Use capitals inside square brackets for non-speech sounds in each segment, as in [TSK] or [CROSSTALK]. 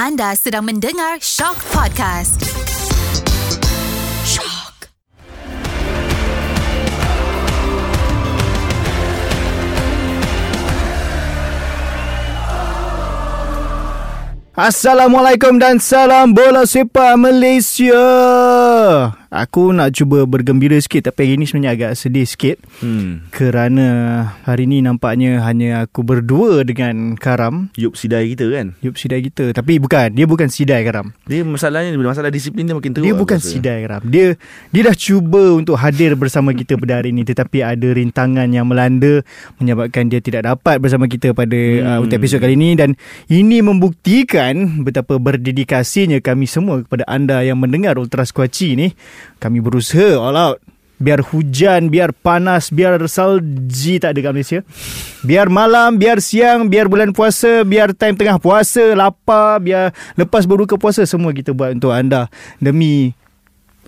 Anda sedang mendengar Shock Podcast. Shock. Assalamualaikum dan salam bola sepak Malaysia. Aku nak cuba bergembira sikit tapi hari ni sebenarnya agak sedih sikit. Hmm. Kerana hari ni nampaknya hanya aku berdua dengan Karam. Yup sidai kita kan Yup sidai kita. Tapi bukan, dia bukan sidai Karam. Dia masalahnya Masalah disiplin dia makin teruk Dia bukan rasa. sidai Karam. Dia dia dah cuba untuk hadir bersama kita pada hari ini tetapi ada rintangan yang melanda menyebabkan dia tidak dapat bersama kita pada hmm. uh, untuk episod kali ini dan ini membuktikan betapa berdedikasinya kami semua kepada anda yang mendengar Ultra Squatchy ni. Kami berusaha all out Biar hujan, biar panas, biar salji tak ada kat Malaysia. Biar malam, biar siang, biar bulan puasa, biar time tengah puasa, lapar, biar lepas berbuka puasa, semua kita buat untuk anda. Demi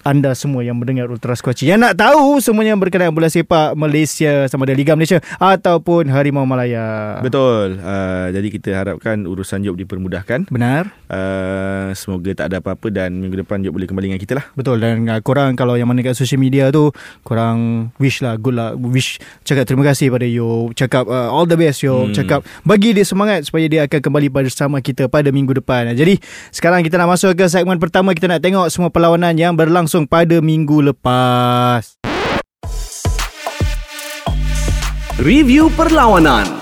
anda semua yang mendengar Ultra Squatchy. Yang nak tahu semuanya berkenaan bola sepak Malaysia sama ada Liga Malaysia ataupun Harimau Malaya. Betul uh, Jadi kita harapkan Urusan Job dipermudahkan Benar? uh, Semoga tak ada apa-apa Dan minggu depan Job boleh kembali dengan kita lah Betul dan uh, korang kalau yang mana kat social media tu korang wish lah good lah wish cakap terima kasih pada Yo cakap uh, all the best Yo Hmm. cakap bagi dia semangat supaya dia akan kembali bersama kita pada minggu depan jadi sekarang kita nak masuk ke segmen pertama kita nak tengok semua perlawanan yang berlangsung pada minggu lepas Review perlawanan.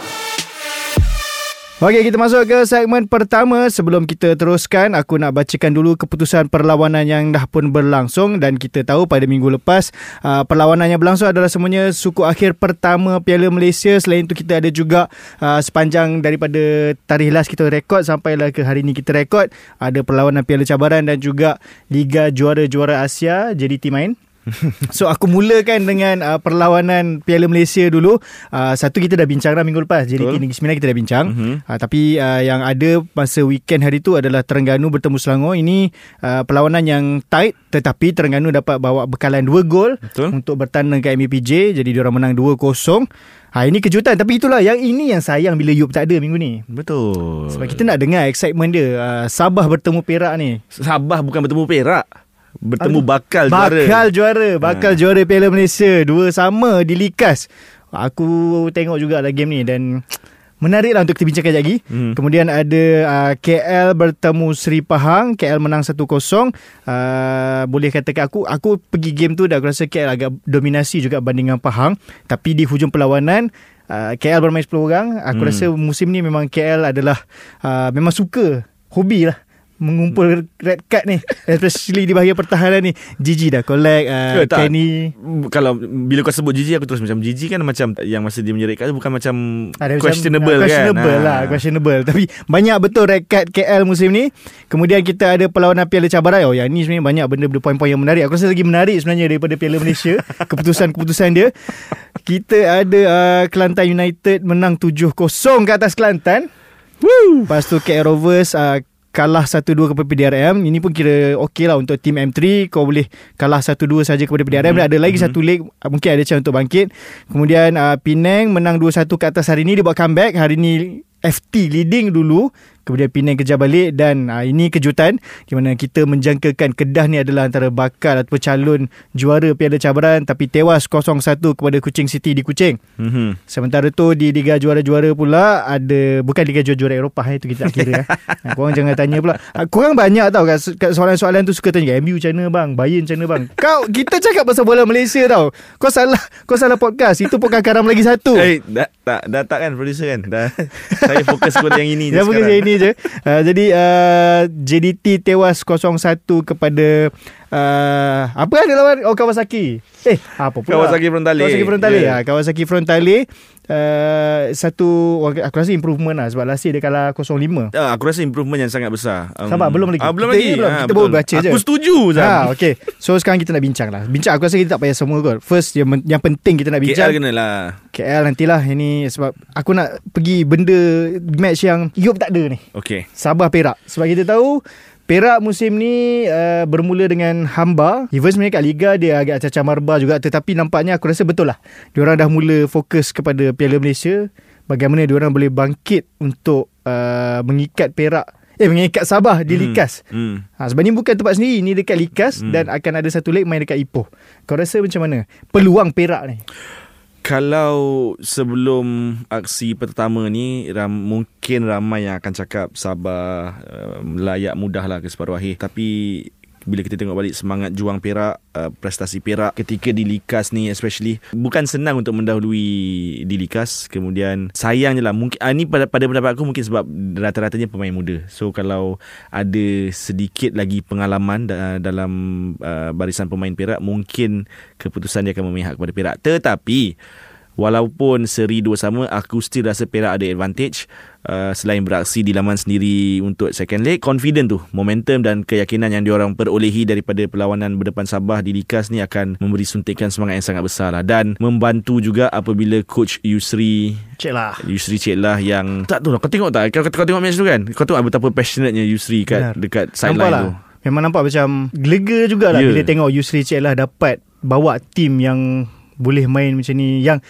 Okey, kita masuk ke segmen pertama. Sebelum kita teruskan, aku nak bacakan dulu keputusan perlawanan yang dah pun berlangsung dan kita tahu pada minggu lepas uh, perlawanan yang berlangsung adalah semuanya suku akhir pertama Piala Malaysia. Selain itu kita ada juga uh, sepanjang daripada tarikh last kita rekod sampailah ke hari ini kita rekod ada perlawanan Piala Cabaran dan juga Liga Juara-Juara Asia JDT main. [LAUGHS] So aku mulakan dengan uh, perlawanan Piala Malaysia dulu. Uh, satu kita dah bincang dah minggu lepas. Jadi. Negeri Sembilan kita dah bincang. Mhm. Uh, tapi uh, yang ada masa weekend hari tu adalah Terengganu bertemu Selangor. Ini uh, perlawanan yang tight tetapi Terengganu dapat bawa bekalan 2 gol Betul untuk bertanding ke MPJ. Jadi diorang menang 2-0. Ha, ini kejutan tapi itulah yang ini yang sayang bila Yub tak ada minggu ni. Betul Sebab kita nak dengar excitement dia. Uh, Sabah bertemu Perak ni. Sabah bukan bertemu Perak Bertemu Aduh. bakal, Bakal juara Bakal Ha. juara Piala Malaysia. Dua sama di Likas. Aku tengok juga lah game ni Dan Menarik lah untuk kita bincangkan lagi. Hmm. Kemudian ada uh, KL bertemu Seri Pahang. KL menang 1-0 uh, Boleh katakan aku Aku pergi game tu dah Aku rasa KL agak dominasi juga Bandingan Pahang. Tapi di hujung perlawanan uh, KL bermain 10 orang. Aku Hmm. rasa musim ni memang KL adalah uh, Memang suka Hobi lah mengumpul red card ni. Especially di bahagian pertahanan ni. Gigi dah collect uh, Eh, tak. Kenny. Kalau bila kau sebut Gigi Aku terus macam Gigi kan macam Yang masa dia menyerikkan tu Bukan macam ada macam- Questionable ah, kan? questionable Ah. lah questionable. Tapi banyak betul red card KL musim ni. Kemudian kita ada perlawanan Piala Cabaran oh yang ni sebenarnya banyak benda-benda poin-poin yang menarik. Aku rasa lagi menarik sebenarnya daripada Piala Malaysia. [LAUGHS] Keputusan-keputusan dia. Kita ada uh, Kelantan United menang 7-0 ke atas Kelantan. Woo! Lepas tu KL Rovers uh, kalah 1-2 kepada PDRM. Ini pun kira okey lah untuk tim M3. Kau boleh kalah 1-2 saja kepada PDRM. Mhm. Dan ada lagi Mhm. satu leg uh, mungkin ada chance untuk bangkit. Kemudian uh, Penang menang 2-1 ke atas hari ini. Dia buat comeback. Hari ini FT leading dulu. Kemudian Penang kejar balik dan uh, ini kejutan di mana kita menjangkakan Kedah ni adalah antara bakal atau calon juara Piala Cabaran tapi tewas 0-1 kepada Kuching City di Kuching. Mhm. Sementara tu di Liga Juara-Juara pula ada bukan Liga Juara-Juara Eropah eh, itu kita tak kira eh. [LAUGHS] Ha, korang jangan tanya pula. Ha, korang banyak tau kat, kat soalan-soalan tu suka tanya MU macam mana bang, Bayern macam mana bang. Kau kita cakap pasal bola Malaysia tau. Kau salah kau salah podcast. Itu podcast karam lagi satu. Eh, dah, tak, dah tak kan producer kan dah, Saya fokus kepada yang ini je Yang bukan ini je. Uh, jadi uh, JDT tewas 0-1 kepada uh, apa ada lawan oh Kawasaki. Eh, apa pula? Kawasaki Frontale. Kawasaki Frontale. Ya. Yeah. Ha, Kawasaki Frontale uh, satu aku rasa improvement lah sebab last year dia kalah 0-5. Ah, aku rasa improvement yang sangat besar. Um, Sabar, belum lagi. Ah, belum Kita lagi. belum. Ah, Kita baru baca je. Aku setuju Zam. Ha, okay. So sekarang kita nak bincang lah. Bincang aku rasa kita tak payah semua kot. First yang, yang penting kita nak bincang KL kena lah. KL nantilah ini sebab aku nak pergi benda match yang Yop tak ada ni. Okay. Sabah Perak. Sebab kita tahu Perak musim ni uh, bermula dengan hamba. Even sebenarnya kat Liga dia agak cacah marba juga tetapi nampaknya aku rasa betul lah. Diorang dah mula fokus kepada Piala Malaysia. Bagaimana diorang boleh bangkit untuk uh, mengikat Perak Eh mengikat Sabah di Hmm. Likas Hmm. ha, Sebab ni bukan tempat sendiri Ni dekat Likas Hmm. Dan akan ada satu leg Main dekat Ipoh Kau rasa macam mana Peluang Perak ni Kalau sebelum aksi pertama ni ram, mungkin ramai yang akan cakap Sabah uh, layak mudah lah ke separuh akhir. Tapi bila kita tengok balik semangat juang Perak uh, prestasi Perak ketika di Likas ni especially bukan senang untuk mendahului di Likas. Kemudian sayang je lah mungkin uh, ni pada, pada pendapat aku mungkin sebab rata-ratanya pemain muda. So kalau ada sedikit lagi pengalaman da, dalam uh, barisan pemain Perak mungkin keputusan dia akan memihak kepada Perak. Tetapi Walaupun seri dua sama Aku still rasa Perak ada advantage uh, Selain beraksi di laman sendiri Untuk second leg Confident tu Momentum dan keyakinan Yang diorang perolehi Daripada perlawanan berdepan Sabah Di Likas ni Akan memberi suntikan semangat yang sangat besar lah. Dan membantu juga Apabila Coach Yusri Cik lah. Yusri Cik lah yang Tak tahu lah Kau tengok tak? Kau, kau tengok match tu kan? Kau tengok betapa passionate-nya Yusri kat, Benar. Dekat sideline lah. tu. Memang nampak macam Lega jugalah yeah. Bila tengok Yusri Cik lah Dapat bawa tim yang Boleh main macam ni Yang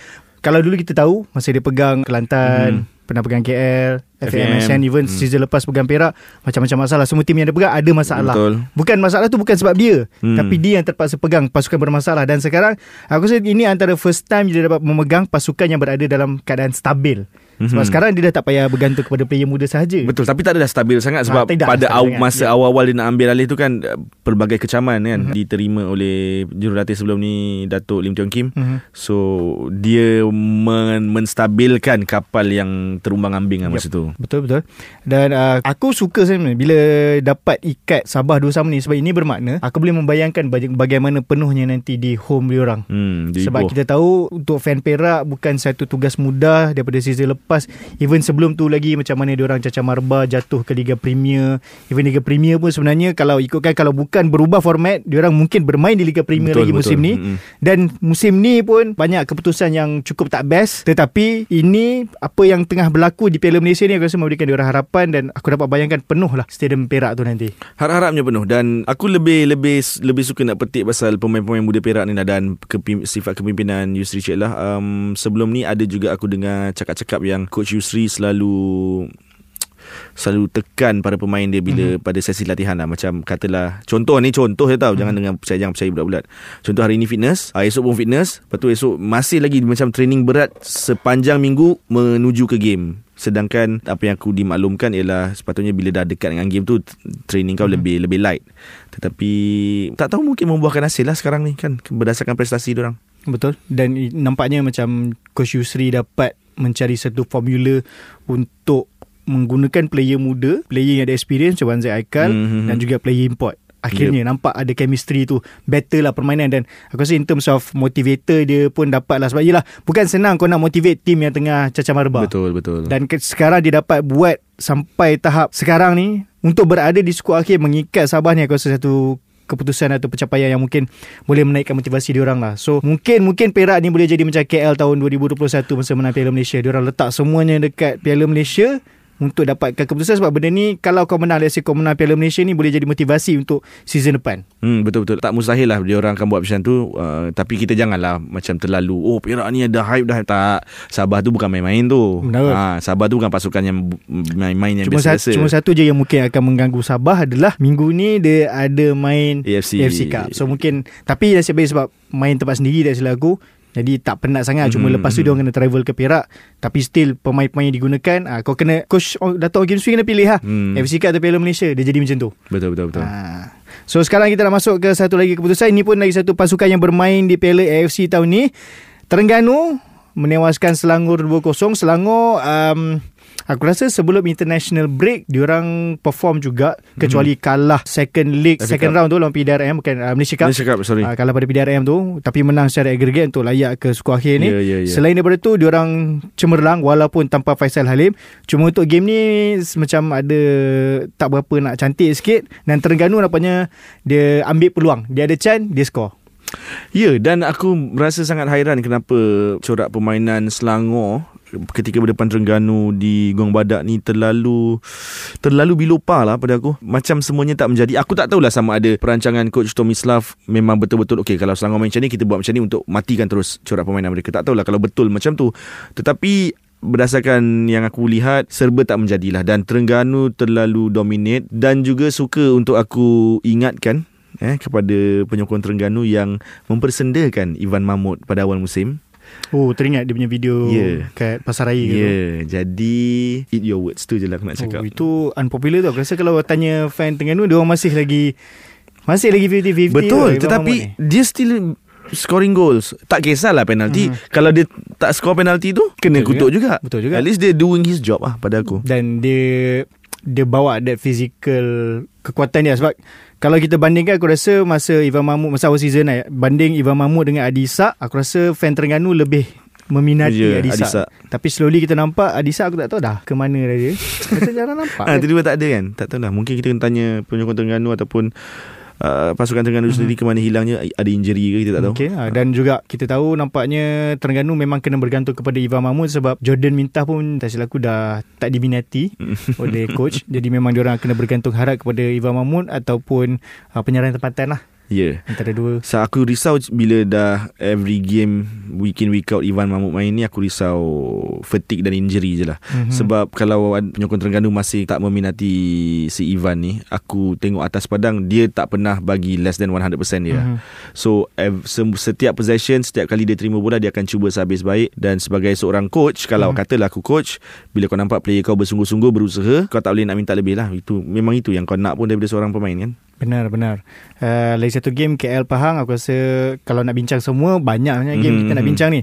Kalau dulu kita tahu Masa dia pegang Kelantan Pernah pegang KL FAM. FAM Even Hmm. season lepas pegang Perak Macam-macam masalah Semua tim yang dia pegang Ada masalah Betul Bukan masalah tu bukan sebab dia Hmm. hmm. Tapi dia yang terpaksa pegang Pasukan bermasalah Dan sekarang Aku rasa ini antara first time Dia dapat memegang Pasukan yang berada dalam Keadaan stabil Sebab Mhm. sekarang dia dah tak payah Bergantung kepada player muda sahaja Betul tapi tak adalah stabil sangat sebab tidak, pada aw, sangat. masa Ya. awal-awal dia nak ambil alih tu kan pelbagai kecaman kan Mhm. diterima oleh jurulatih sebelum ni Datuk Lim Tiong Kim. Mhm. So dia men, menstabilkan kapal yang terumbang-ambing lah Yep. masa tu. Betul betul. Dan uh, aku suka sebenarnya bila dapat ikat Sabah dua sama ni sebab ini bermakna aku boleh membayangkan baga- bagaimana penuhnya nanti di home dia orang. Hmm, di Sebab Ipoh. kita tahu untuk fan Perak bukan satu tugas mudah daripada season lepas. Even sebelum tu lagi macam mana dia orang cacah marba jatuh ke Liga Premier. Even Liga Premier pun sebenarnya kalau ikutkan kalau bukan berubah format, dia orang mungkin bermain di Liga Premier Betul, lagi betul. musim ni. Mm-mm. Dan musim ni pun banyak keputusan yang cukup tak best Tetapi ini apa yang tengah berlaku di Piala Malaysia ni Aku rasa memberikan diorang harapan Dan aku dapat bayangkan penuh lah stadium Perak tu nanti Harap-harapnya penuh dan aku lebih lebih lebih suka nak petik pasal pemain-pemain muda Perak ni lah dan kepim, sifat kepimpinan Yusri Cik lah. Um, sebelum ni ada juga aku dengar cakap-cakap yang coach Yusri selalu selalu tekan para pemain dia bila mm-hmm. pada sesi latihan lah macam katalah contoh ni contoh saya tahu mm-hmm. jangan dengan percaya jangan percaya bulat-bulat contoh hari ni fitness ah, esok pun fitness lepas tu esok masih lagi macam training berat sepanjang minggu menuju ke game sedangkan apa yang aku dimaklumkan ialah sepatutnya bila dah dekat dengan game tu training kau Hmm. mm-hmm. lebih lebih light tetapi tak tahu mungkin membuahkan hasil lah sekarang ni kan berdasarkan prestasi orang Betul Dan nampaknya macam Coach Yusri dapat mencari satu formula Untuk menggunakan player muda Player yang ada experience macam Wan Zaid Aikal Mhm. Dan juga player import Akhirnya yep. nampak ada chemistry tu Better lah permainan Dan aku rasa in terms of motivator dia pun dapat lah Sebab yelah Bukan senang kau nak motivate tim yang tengah cacah marba betul betul Dan ke, sekarang dia dapat buat Sampai tahap sekarang ni Untuk berada di skuad akhir Mengikat Sabah ni Aku rasa satu keputusan atau pencapaian yang mungkin boleh menaikkan motivasi diorang lah. So mungkin mungkin Perak ni boleh jadi macam KL tahun 2021 masa menang Piala Malaysia. Diorang letak semuanya dekat Piala Malaysia untuk dapatkan keputusan sebab benda ni kalau kau menang let's say kau menang Piala Malaysia ni boleh jadi motivasi untuk season depan. Hmm betul betul tak mustahil lah dia orang akan buat macam tu uh, tapi kita janganlah macam terlalu oh Perak ni ada hype dah tak Sabah tu bukan main-main tu. Benar. Ha Sabah tu bukan pasukan yang main-main yang Cuma biasa. satu, cuma satu je yang mungkin akan mengganggu Sabah adalah minggu ni dia ada main AFC. AFC Cup. So mungkin tapi nasib baik sebab main tempat sendiri tak silap aku. Jadi tak penat sangat Cuma Mhm, lepas tu dia orang kena travel ke Perak Tapi still pemain-pemain yang digunakan ah, Kau kena Coach oh, Dato' Kim Swee kena pilih lah Hmm. AFC Cup atau Piala Malaysia Dia jadi macam tu Betul betul betul. Ah. So sekarang kita dah masuk ke satu lagi keputusan Ini pun lagi satu pasukan yang bermain di Piala AFC tahun ni Terengganu menewaskan Selangor 2-0 Selangor um, Aku rasa sebelum international break Diorang perform juga Kecuali kalah second leg FA Second Cup. round tu lawan PDRM Bukan uh, Malaysia Cup. Malaysia Cup sorry. uh, Kalah pada PDRM tu Tapi menang secara agregat Untuk layak ke skuad akhir ni. Ya, ya, ya. Selain daripada tu Diorang cemerlang Walaupun tanpa Faisal Halim. Cuma untuk game ni Macam ada Tak berapa nak cantik sikit. Dan Terengganu nampaknya Dia ambil peluang. Dia ada chance Dia score Ya dan aku rasa sangat hairan kenapa corak permainan Selangor ketika berdepan Terengganu di Gong Badak ni terlalu terlalu bilopa lah pada aku. Macam semuanya tak menjadi. Aku tak tahulah sama ada perancangan coach Tomislav memang betul-betul okey kalau Selangor main macam ni kita buat macam ni untuk matikan terus corak permainan mereka. Tak tahulah kalau betul macam tu. Tetapi berdasarkan yang aku lihat serba tak menjadilah dan Terengganu terlalu dominate dan juga suka untuk aku ingatkan eh kepada penyokong Terengganu yang mempersendakan Ivan Mahmud pada awal musim. Oh teringat dia punya video Ya. Kat Pasar Raya Ya, gitu yeah, jadi eat your words tu je lah aku nak cakap. Oh, itu unpopular tu Aku rasa kalau tanya fan Terengganu Dia orang masih lagi Masih lagi 50-50 Betul, lah, tetapi dia still scoring goals. Tak kisahlah penalti. Hmm. Kalau dia tak score penalti tu kena Betul kutuk juga. juga. Betul juga. At least dia doing his job ah pada aku. Dan dia Dia bawa that physical Kekuatan dia. Sebab Kalau kita bandingkan Aku rasa masa Ivan Mahmud Masa awal season lah Banding Ivan Mahmud dengan Adisa Aku rasa fan Terengganu lebih Meminati Ya, Adisa. Adisa. Tapi slowly kita nampak Adisa aku tak tahu dah Ke mana dah dia. Kita jarang nampak Ah, tiba-tiba tak ada kan? Tak tahu lah Mungkin kita kena tanya Penyokong Terengganu Ataupun uh, Pasukan Terengganu sendiri Ke mana hilangnya Ada injury ke Kita tak tahu. Okay, ha, dan juga kita tahu nampaknya Terengganu memang kena bergantung kepada Ivan Mahmud sebab Jordan Mintah pun tak silap aku dah tak diminati [LAUGHS] oleh coach. Jadi memang diorang kena bergantung harap kepada Ivan Mahmud ataupun uh, penyerang tempatan lah Ya yeah. antara dua. So aku risau bila dah every game week in week out Ivan Mahmud main ni aku risau fatigue dan injury je lah. Mhm. Mm-hmm. Sebab kalau penyokong Terengganu masih tak meminati si Ivan ni, aku tengok atas padang dia tak pernah bagi less than 100% dia. Mhm. Mm-hmm. So setiap possession, setiap kali dia terima bola dia akan cuba sehabis baik dan sebagai seorang coach kalau mm-hmm. katalah aku coach, bila kau nampak player kau bersungguh-sungguh berusaha, kau tak boleh nak minta lebih lah. Itu memang itu yang kau nak pun daripada seorang pemain kan. Benar benar. Uh, lagi satu game KL Pahang aku rasa kalau nak bincang semua banyaknya game Mhm, kita nak mhm. bincang ni.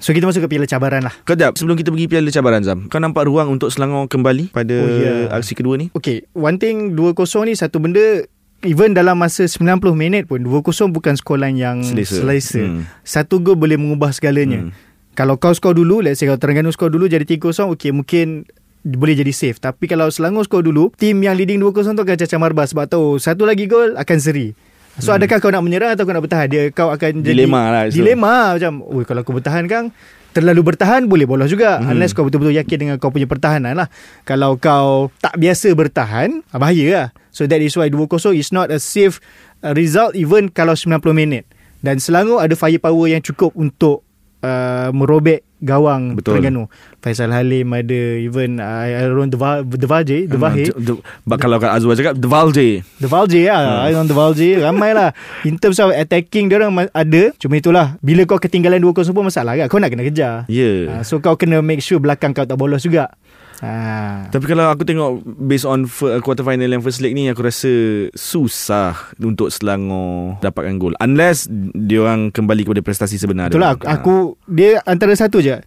So kita masuk ke piala cabaran lah. Kejap, sebelum kita pergi piala cabaran Zam, kau nampak ruang untuk Selangor kembali pada Oh, yeah. aksi kedua ni? Okay, one thing 2-0 ni satu benda Even dalam masa 90 minit pun 2-0 bukan scoreline yang Selesa. selesa. Hmm. Satu gol boleh mengubah segalanya. Hmm. Kalau kau skor dulu, let's say kalau Terengganu skor dulu jadi 3-0, okay mungkin boleh jadi safe. Tapi kalau Selangor skor dulu, tim yang leading 2-0 tu akan cacah marbah sebab tahu satu lagi gol akan seri. So hmm. adakah kau nak menyerang atau kau nak bertahan? Dia kau akan jadi Dilema lah, so. Dilema macam, "Oi kalau aku bertahan kan terlalu bertahan boleh bolos juga Hmm. unless kau betul-betul yakin dengan kau punya pertahanan lah. Kalau kau tak biasa bertahan, ah, bahaya lah. So that is why 2-0 is not a safe uh, result even kalau 90 minit. Dan Selangor ada firepower yang cukup untuk uh, merobek gawang Betul. Terengganu. Faisal Halim ada even uh, Aaron Deval Devalje, Devahe. Ah, de- de- kalau kat Azwar cakap Devalje. Devalje lah Aaron Devalje Ramai lah In terms of attacking Dia orang ada Cuma itulah Bila kau ketinggalan 2-0 pun masalah kan Kau nak kena kejar Ya. Yeah. uh, So kau kena make sure Belakang kau tak bolos juga uh, Tapi kalau aku tengok based on quarter final yang first leg ni aku rasa susah untuk Selangor dapatkan gol unless dia orang kembali kepada prestasi sebenar. Itulah aku, dia. aku Dia antara satu je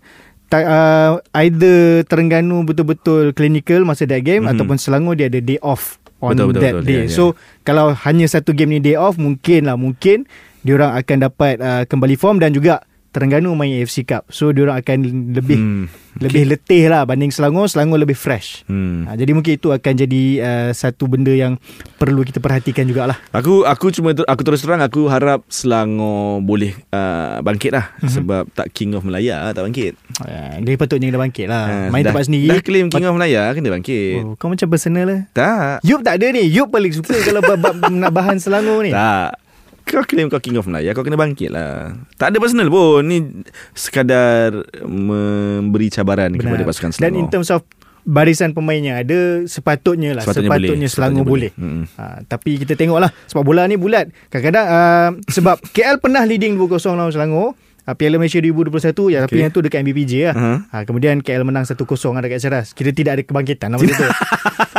Ta, uh, Either Terengganu betul-betul Clinical masa that game Mhm. Ataupun Selangor Dia ada day off On Betul, betul, that betul. day Ya, ya. So Kalau hanya satu game ni day off Mungkin lah Mungkin Diorang akan dapat uh, Kembali form Dan juga Terengganu main AFC Cup So diorang akan Lebih Hmm. Lebih letih lah Banding Selangor Selangor lebih fresh Hmm. Ha, jadi mungkin itu akan jadi uh, satu benda yang perlu kita perhatikan jugalah. Aku aku cuma aku terus terang aku harap Selangor boleh uh, bangkit lah Mhm. sebab tak King of Melaya tak bangkit. Uh, dia patutnya kena bangkit lah. Ah, Main dah, tempat sendiri. Dah claim King of Melaya kena bangkit. Oh, kau macam personal lah. Tak. Yup tak ada ni. Yup paling suka kalau [LAUGHS] nak bahan Selangor ni. Tak. Kau claim kau King of Melaya Kau kena bangkit lah Tak ada personal pun Ni sekadar Memberi cabaran Benar. Kepada pasukan Dan in Selangor terms of barisan pemain yang ada sepatutnya lah Sepatutnya sepatutnya, boleh. Selangor Sepatutnya boleh. boleh. Ha, tapi kita tengoklah sebab bola ni bulat. Kadang-kadang uh, sebab [LAUGHS] KL pernah leading 2-0 lawan Selangor. Uh, Piala Malaysia 2021 ya tapi Okay. yang tu dekat MBPJ lah. Aha. Ha, kemudian KL menang 1-0 lah dekat Ceras. Kita tidak ada kebangkitan lah masa tu.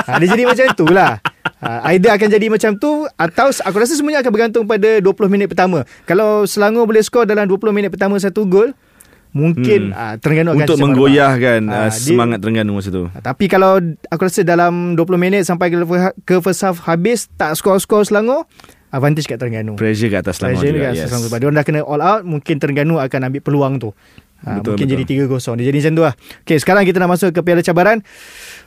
ha, dia jadi macam tu lah. Ha, either akan jadi macam tu atau aku rasa semuanya akan bergantung pada 20 minit pertama. Kalau Selangor boleh skor dalam 20 minit pertama satu gol, mungkin Hmm. uh, Terengganu akan Untuk menggoyahkan Ah, uh, dia- Semangat Terengganu masa tu Ha, Tapi kalau aku rasa dalam 20 minit sampai ke, ke first half habis tak skor-skor Selangor, advantage kat Terengganu. Pressure kat atas Selangor Pressure juga dekat yes. Selangor. Sebab dia orang dah kena all out, mungkin Terengganu akan ambil peluang tu. Ha, Betul, mungkin betul. jadi 3-0. Dia jadi macam tu lah. Okay, sekarang kita nak masuk ke piala cabaran.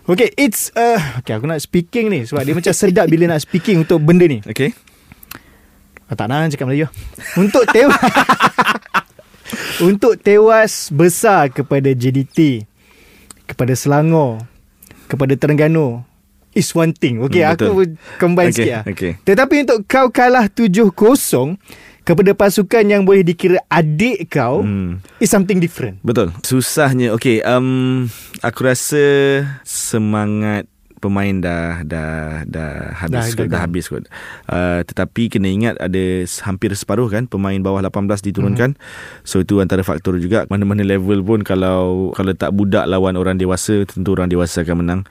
Okay, it's... Uh, okay, aku nak speaking ni. Sebab dia macam sedap bila nak speaking untuk benda ni. Okay Oh, tak nak cakap Melayu. Untuk tewas... [LAUGHS] untuk tewas besar kepada JDT, kepada Selangor, kepada Terengganu, is one thing. Okay, Hmm, aku combine Okay, sikit lah. okay. Tetapi untuk kau kalah 7-0 kepada pasukan yang boleh dikira adik kau Hmm. is something different. Betul. Susahnya. Okay, um, aku rasa semangat pemain dah dah dah habis Dah dah, kot, gagal. dah habis kot. Uh, tetapi kena ingat ada hampir separuh kan pemain bawah 18 diturunkan. Mhm. So itu antara faktor juga. Mana-mana level pun kalau kalau tak budak lawan orang dewasa tentu orang dewasa akan menang.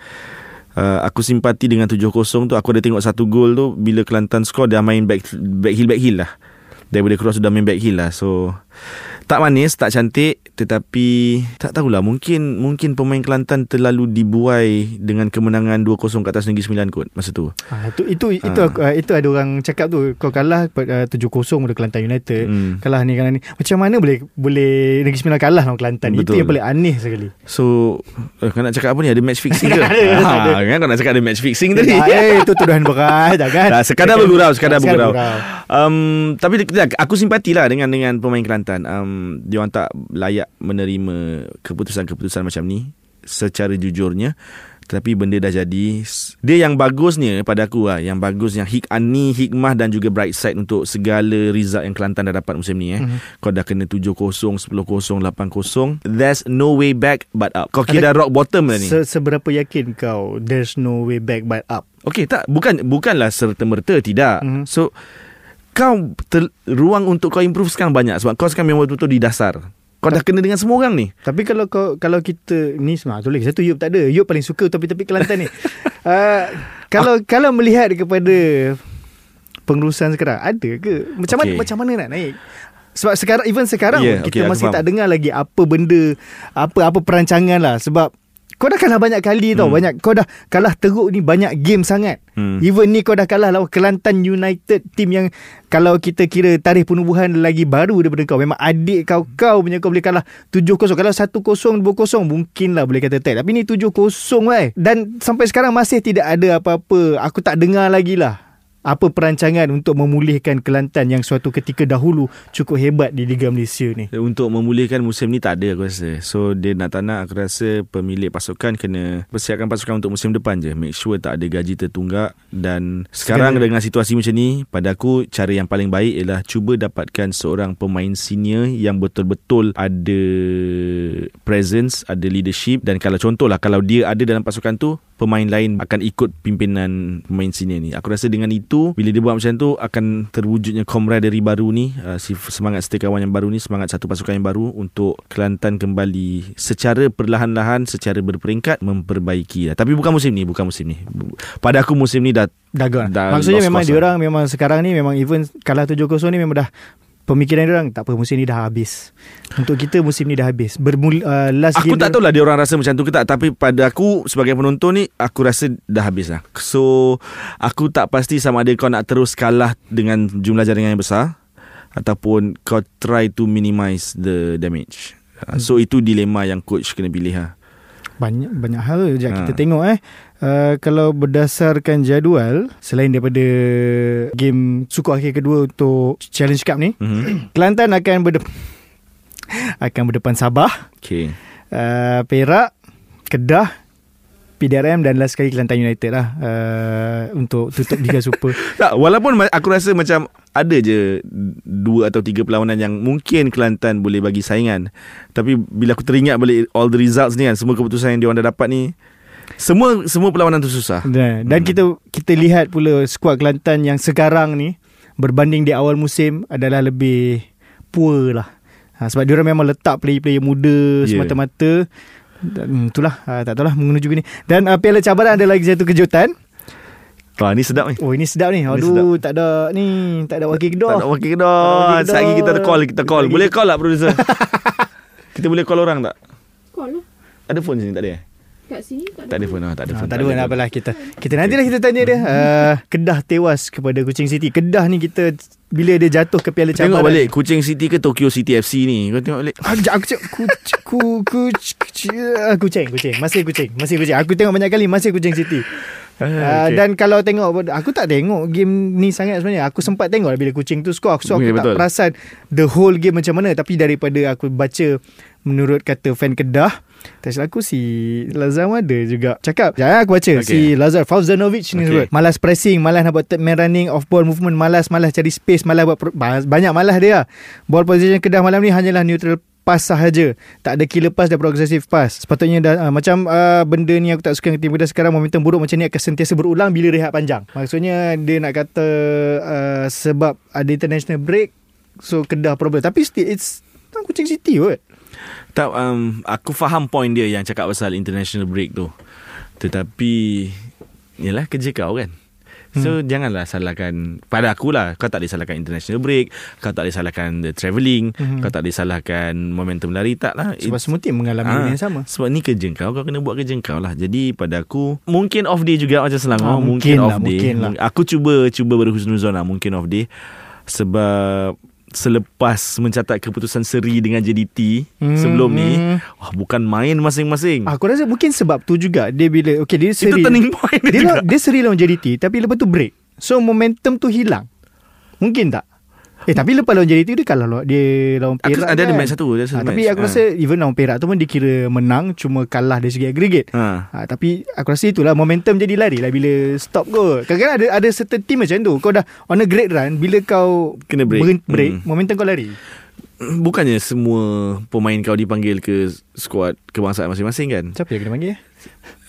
Uh, aku simpati dengan 7-0 tu Aku ada tengok satu gol tu Bila Kelantan skor Dia main back, back heel back heel lah Daripada cross sudah main back heel lah So Tak manis Tak cantik Tetapi Tak tahulah Mungkin Mungkin pemain Kelantan Terlalu dibuai Dengan kemenangan 2-0 Kat atas Negeri Sembilan kot Masa tu Ha, itu itu itu Ha. aku, uh, itu ada orang cakap tu kau kalah uh, 7-0 pada Kelantan United. Hmm. Kalah ni kalah ni. Macam mana boleh boleh Negeri Sembilan kalah lawan Kelantan? Itu Betul. yang paling aneh sekali. So eh, Kau nak cakap apa ni Ada match fixing ke [LAUGHS] Ada, ada. ha, kan Kau nak cakap ada match fixing tadi Ah, eh, itu tuduhan berat [LAUGHS] jangan. Tak, sekadar bergurau, sekadar bergurau. bergurau. Um, tapi aku simpatilah dengan dengan pemain Kelantan. Um, dia orang tak layak menerima keputusan-keputusan macam ni secara jujurnya. Tetapi benda dah jadi Dia yang bagusnya pada aku lah Yang bagus Yang hik ani Hikmah dan juga bright side Untuk segala result Yang Kelantan dah dapat musim ni eh. Mm-hmm. Kau dah kena 7-0 10-0 8-0 There's no way back But up Kau kira dah rock bottom dah ni Se- seberapa yakin kau there's no way back but up? Okey tak bukan bukanlah serta merta tidak. Mhm. Mm-hmm. So kau ter, ruang untuk kau improve sekarang banyak sebab kau sekarang memang betul-betul di dasar. Kau dah kena dengan semua orang ni. Tapi kalau kau kalau kita ni semua tu lagi satu Yop tak ada. Yop paling suka topi-topi Kelantan ni. uh, [LAUGHS] kalau kalau melihat kepada pengurusan sekarang ada ke? Macam mana Okey. macam mana nak naik? Sebab sekarang even sekarang Yeah, kita aku masih tak dengar lagi apa benda apa apa perancangan lah sebab kau dah kalah banyak kali tau Hmm. banyak. Kau dah kalah teruk ni banyak game sangat. Hmm. even ni kau dah kalah lawan Kelantan United team yang kalau kita kira tarikh penubuhan lagi baru daripada kau. Memang adik kau kau punya kau boleh kalah 7-0 kalau 1-0 2-0 mungkin lah boleh kata tak tapi ni 7-0 weh. Dan sampai sekarang masih tidak ada apa-apa. Aku tak dengar lagi lah apa perancangan untuk memulihkan Kelantan yang suatu ketika dahulu cukup hebat di Liga Malaysia ni Untuk memulihkan musim ni tak ada aku rasa. So dia nak tak nak aku rasa pemilik pasukan kena persiapkan pasukan untuk musim depan je. Make sure tak ada gaji tertunggak dan sekarang Segala- dengan situasi macam ni pada aku cara yang paling baik ialah cuba dapatkan seorang pemain senior yang betul-betul ada presence, ada leadership dan kalau contohlah kalau dia ada dalam pasukan tu pemain lain akan ikut pimpinan pemain senior ni. Aku rasa dengan itu bila dia buat macam tu akan terwujudnya camaraderie baru ni, uh, semangat setiakawan yang baru ni, semangat satu pasukan yang baru untuk Kelantan kembali secara perlahan-lahan, secara berperingkat memperbaiki lah. Tapi bukan musim ni, bukan musim ni. Pada aku musim ni dah dah gone. Dah Maksudnya memang course dia lah. orang memang sekarang ni memang even kalah 7-0 ni memang dah pemikiran dia orang tak apa musim ni dah habis. Untuk kita musim ni dah habis. Bermula uh, last Aku game tak dia- tahu lah dia orang rasa macam tu ke tak. Tapi pada aku sebagai penonton ni Aku rasa dah habis lah. So Aku tak pasti sama ada kau nak terus kalah Dengan jumlah jaringan yang besar Ataupun kau try to minimize the damage. Uh, So itu dilema yang coach kena pilih lah banyak banyak hal Sekejap Ha. kita tengok eh. Uh, kalau berdasarkan jadual selain daripada game suku akhir kedua untuk Challenge Cup ni, mm-hmm. [CLEARS THROAT] Kelantan akan berdepan akan berdepan Sabah, Okay uh, Perak, Kedah, PDRM dan last sekali Kelantan United lah uh, untuk tutup Liga [LAUGHS] Super. tak, Walaupun aku rasa macam Ada je Dua atau tiga perlawanan yang Mungkin Kelantan boleh bagi saingan Tapi bila aku teringat balik All the results ni kan Semua keputusan yang dia orang dah dapat ni Semua semua perlawanan tu susah Dan, dan Hmm. kita kita lihat pula skuad Kelantan yang sekarang ni berbanding di awal musim adalah lebih poor lah. Ha, sebab dia orang memang letak player-player muda yeah. semata-mata. Dan, itulah ha, tak tahulah menuju ni. Dan uh, Piala Cabaran ada lagi satu kejutan. Wah ni sedap ni Oh ini sedap ni. Aduh tak ada ni, tak ada wakil Tak wakil Tak kedah nak wakil Sekejap lagi kita kedah. call Kita call Boleh call tak producer [LAUGHS] Kita boleh call orang tak Call lah. Ada phone sini tak ada eh? Kat sini tak ada. Tak ada phone lah Tak ada Ha, phone tak ada pun apalah kita. Kita nantilah kita tanya dia. Uh, Kedah tewas kepada Kuching City. Kedah ni kita bila dia jatuh ke Piala Tengok Cabaran. balik Kuching City ke Tokyo City FC ni Kau tengok balik Ah, Kejap aku cakap ku, ku, ku, ku, ah, kucing, kucing. Masih kucing. Masih kucing. Aku tengok banyak kali masih kucing City. Uh, okay. Dan kalau tengok Aku tak tengok game ni sangat sebenarnya Aku sempat tengok bila kucing tu skor So aku Okay, tak betul. perasan The whole game macam mana Tapi daripada aku baca menurut kata fan Kedah tak silap aku si Lazar ada juga. Cakap jangan aku baca. Okay. si Lazar Fauzanovic ni Okay. sebut malas pressing malas nak buat third man running off ball movement malas malas cari space malas buat banyak malas dia. Ball position Kedah malam ni hanyalah neutral pass sahaja. Tak ada killer pass dan progressive pass. Sepatutnya dah, uh, macam uh, benda ni aku tak suka dengan tim Kedah sekarang momentum buruk macam ni akan sentiasa berulang bila rehat panjang. Maksudnya dia nak kata uh, sebab ada international break so Kedah problem. Tapi still it's Kuching City kot Tak um, Aku faham point dia Yang cakap pasal International break tu. Tetapi Yalah kerja kau kan. So hmm. janganlah salahkan Pada aku lah Kau tak boleh salahkan international break Kau tak boleh salahkan the travelling Hmm. Kau tak boleh salahkan Momentum lari Tak lah. Sebab It's- semua tim mengalami benda yang sama. Sebab ni kerja kau Kau kena buat kerja kau lah. Jadi pada aku Mungkin off day juga Macam Selangor Ah, Mungkin, mungkin off lah, day. mungkin lah. Aku cuba Cuba berhusnuzon lah Mungkin off day. Sebab Selepas mencatat keputusan seri dengan JDT Hmm, Sebelum ni hmm. Wah bukan main masing-masing. Aku rasa mungkin sebab tu juga Dia bila Okay dia Itu seri turning point dia, dia, dia seri lawan JDT Tapi lepas tu break. So momentum tu hilang. Mungkin tak Eh tapi lepas lawan JDT Dia kalah lawan Dia lawan Aku- Perak ada- ada kan? match satu, ada satu Ah, Tapi match. aku Ah. rasa Even lawan Perak tu pun Dia kira menang Cuma kalah dari segi aggregate ha. Ha, tapi aku rasa itulah momentum jadi lari lah bila stop gol. Kadang-kadang ada ada certain team macam tu. Kau dah on a great run bila kau Kena break. berhenti- break Hmm. momentum kau lari. Bukannya semua pemain kau dipanggil ke skuad kebangsaan masing-masing kan Siapa yang kena panggil?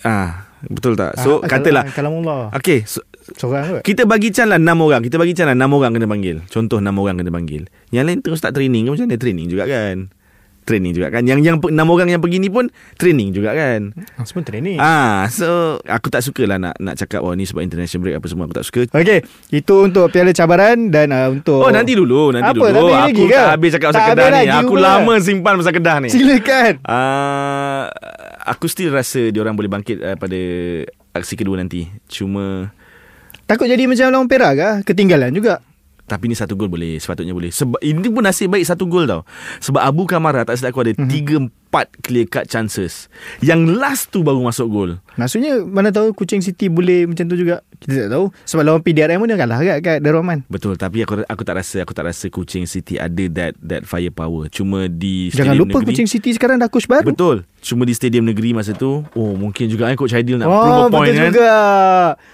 Ah, Betul tak So Ah, katalah Kalam Allah. Okay so, Seorang kot. Kita bagi can lah 6 orang Kita bagi can lah 6 orang kena panggil Contoh 6 orang kena panggil Yang lain terus tak training ke Macam mana training juga kan Training juga kan Yang yang 6 orang yang pergi ni pun Training juga kan Ah, Semua training. Ah, so aku tak suka lah nak nak cakap oh ni sebab international break apa semua aku tak suka. Okey, itu untuk piala cabaran dan uh, untuk Oh, nanti dulu, nanti Apa, dulu. tak habis aku lagi ke? tak habis cakap pasal Tak Kedah ni. Aku pula. lama simpan pasal Kedah ni. Silakan. Ah, aku still rasa diorang boleh bangkit uh, pada aksi kedua nanti. Cuma Takut jadi macam lawan Perak ke? Ketinggalan juga. tapi ni satu gol boleh Sepatutnya boleh Sebab ini pun nasib baik satu gol tau Sebab Abu Kamara Tak silap aku ada Mhm. 3-4 clear cut chances Yang last tu baru masuk gol Maksudnya mana tahu Kuching City boleh macam tu juga. Kita tak tahu. Sebab lawan PDRM pun dia kalah kat, kat Darul Aman. Betul Tapi aku aku tak rasa Aku tak rasa Kuching City ada that that firepower Cuma di Jangan stadium lupa negeri Kuching City sekarang dah coach baru. Betul Cuma di stadium negeri masa tu Oh mungkin juga kan Coach Aidil nak oh, prove a point kan juga.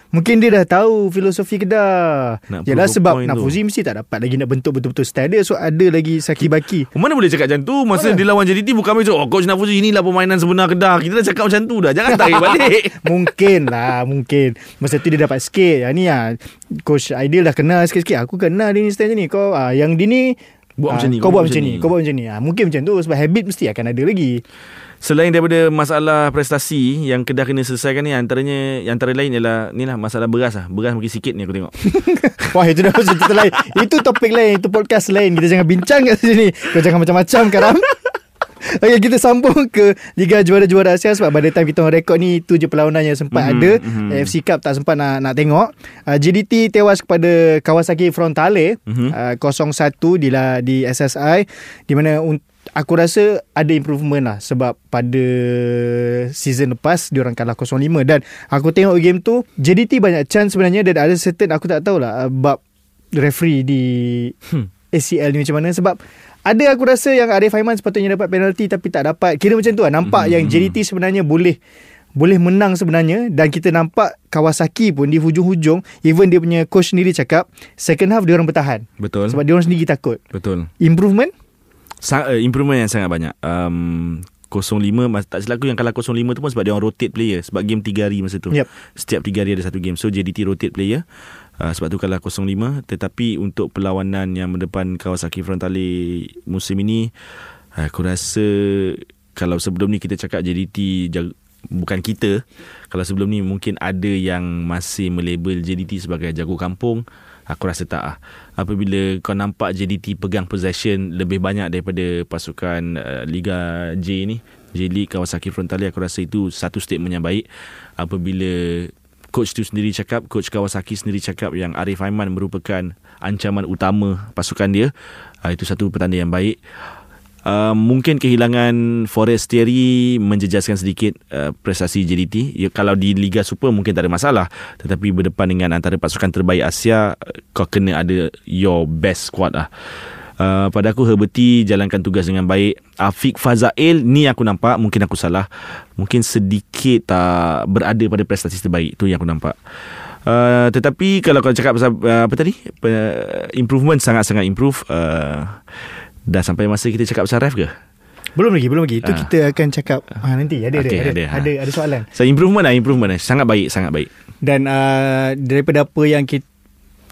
Mungkin dia dah tahu filosofi Kedah. Nak Yalah sebab tu. Nafuzi mesti tak dapat lagi nak bentuk betul-betul style dia. So ada lagi saki-baki. Mana boleh cakap macam tu Masa Mana? dia lawan JDT Bukan macam Oh Coach Nafuzi inilah permainan sebenar Kedah Kita dah cakap macam tu dah Jangan tarik [LAUGHS] balik. Mungkin lah Mungkin. Masa tu dia dapat sikit. Yang ni lah Coach Aidil dah kenal sikit-sikit. Aku kenal dia ni style macam ni. Kau ah, Yang dia ni Buat ah, macam ni, Kau buat macam ni Kau buat macam ni. Ah, Mungkin macam tu Sebab habit mesti akan ada lagi. Selain daripada masalah prestasi Yang Kedah kena selesaikan ni Antaranya Yang antara lain ialah Ni lah masalah beras lah. Beras makin sikit ni aku tengok. [LAUGHS] Wah itu dah cerita lain. Itu topik lain Itu podcast lain. Kita jangan bincang kat sini. Kau jangan macam-macam Karam [LAUGHS] Okay kita sambung ke Liga Juara-Juara Asia Sebab pada time kita orang rekod ni Itu je perlawanan yang sempat Mhm, ada mhm. AFC Cup tak sempat nak, nak tengok uh, JDT tewas kepada Kawasaki Frontale Mhm. uh, 0-1 di, la, di SSI Di mana un- Aku rasa ada improvement lah Sebab pada season lepas Diorang kalah 0-5 Dan aku tengok game tu JDT banyak chance sebenarnya Dan ada certain Aku tak tahulah uh, Bab referee di Hmm. ACL ni macam mana Sebab ada aku rasa yang Arif Aiman sepatutnya dapat penalti Tapi tak dapat. Kira macam tu lah. Nampak Mhm, yang mhm. JDT sebenarnya boleh boleh menang sebenarnya dan kita nampak Kawasaki pun di hujung-hujung even dia punya coach sendiri cakap second half dia orang bertahan. Betul. Sebab dia orang sendiri takut. Betul. Improvement? Sang, uh, Improvement yang sangat banyak. Um, 05 mas- Tak silap aku yang kalah 05 tu pun Sebab dia orang rotate player. Sebab game 3 hari masa tu. Yep. Setiap 3 hari ada satu game. So JDT rotate player uh, Sebab tu kalah 05 Tetapi untuk perlawanan Yang mendepan Kawasaki Frontale Musim ini Aku rasa Kalau sebelum ni kita cakap JDT Bukan kita Kalau sebelum ni mungkin ada yang Masih melabel JDT sebagai jago kampung Aku rasa tak ah. Apabila kau nampak JDT pegang possession lebih banyak daripada pasukan uh, Liga J ni, J League Kawasaki Frontale aku rasa itu satu statement yang baik. Apabila coach tu sendiri cakap, coach Kawasaki sendiri cakap yang Arif Aiman merupakan ancaman utama pasukan dia, uh, itu satu petanda yang baik. Uh, mungkin kehilangan Forestieri menjejaskan sedikit uh, prestasi JDT. Ya, kalau di Liga Super mungkin tak ada masalah. Tetapi berdepan dengan antara pasukan terbaik Asia, uh, kau kena ada your best squad lah. Uh, pada aku Herberty jalankan tugas dengan baik. Afiq Fazail ni aku nampak mungkin aku salah. Mungkin sedikit tak berada pada prestasi terbaik. Tu yang aku nampak. Uh, tetapi kalau kau cakap pasal uh, apa tadi? Uh, improvement sangat-sangat improve. Uh, dah sampai masa kita cakap pasal ref ke? Belum lagi, belum lagi. Itu Ah. kita akan cakap ha, nanti ada Okey, ada, ada, ada, ha. ada ada soalan. So improvement lah, improvement lah. Sangat baik, sangat baik. Dan uh, daripada apa yang kita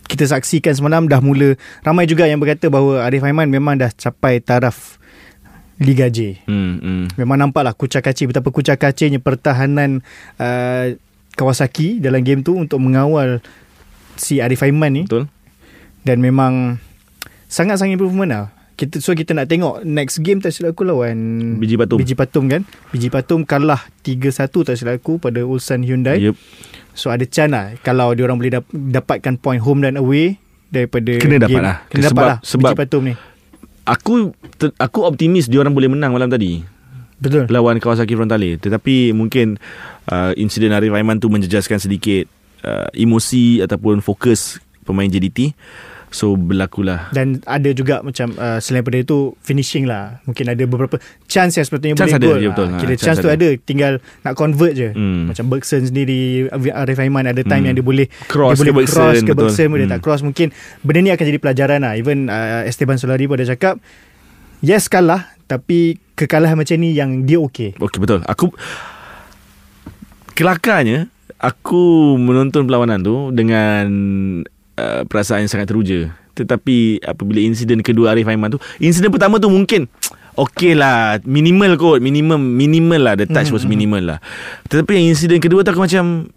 kita saksikan semalam dah mula ramai juga yang berkata bahawa Arif Aiman memang dah capai taraf Liga J. Hmm, hmm. Memang nampaklah kucak kacir betapa kucak kacirnya pertahanan uh, Kawasaki dalam game tu untuk mengawal si Arif Aiman ni Betul? dan memang sangat-sangat improvement lah. Kita so kita nak tengok next game tak silap aku lawan Biji Patum. Biji Patum kan. Biji Patum kalah 3-1 tak silap aku pada Ulsan Hyundai. Yep. So ada chance lah kalau dia orang boleh dap- dapatkan point home dan away daripada Kena dapat game. lah. Kena Sebab- dapat lah sebab- Biji Patum ni. Aku ter, aku optimis dia orang boleh menang malam tadi Betul. lawan Kawasaki Frontale. Tetapi mungkin uh, insiden Arif Aiman tu menjejaskan sedikit uh, emosi ataupun fokus pemain JDT. So berlakulah Dan ada juga macam uh, selain daripada itu finishing lah. Mungkin ada beberapa chance yang sepatutnya Chance boleh ada, gol. ya betul. Ha, Kira chance chance, tu ada. ada tinggal nak convert je. Hmm. Macam Bergson sendiri Arif Aiman ada time Hmm. yang dia boleh Cross dia boleh ke Bergson, cross ke betul. Bergson boleh Hmm. tak cross mungkin benda ni akan jadi pelajaran lah. Even uh, Esteban Solari pun ada cakap yes kalah tapi kekalahan macam ni yang dia okey. Okey betul. Aku kelakarnya aku menonton perlawanan tu dengan uh, perasaan yang sangat teruja. Tetapi apabila insiden kedua Arif Aiman tu, insiden pertama tu mungkin [TSK] Okey lah Minimal kot Minimum Minimal lah The touch was minimal lah Tetapi yang insiden kedua tu aku macam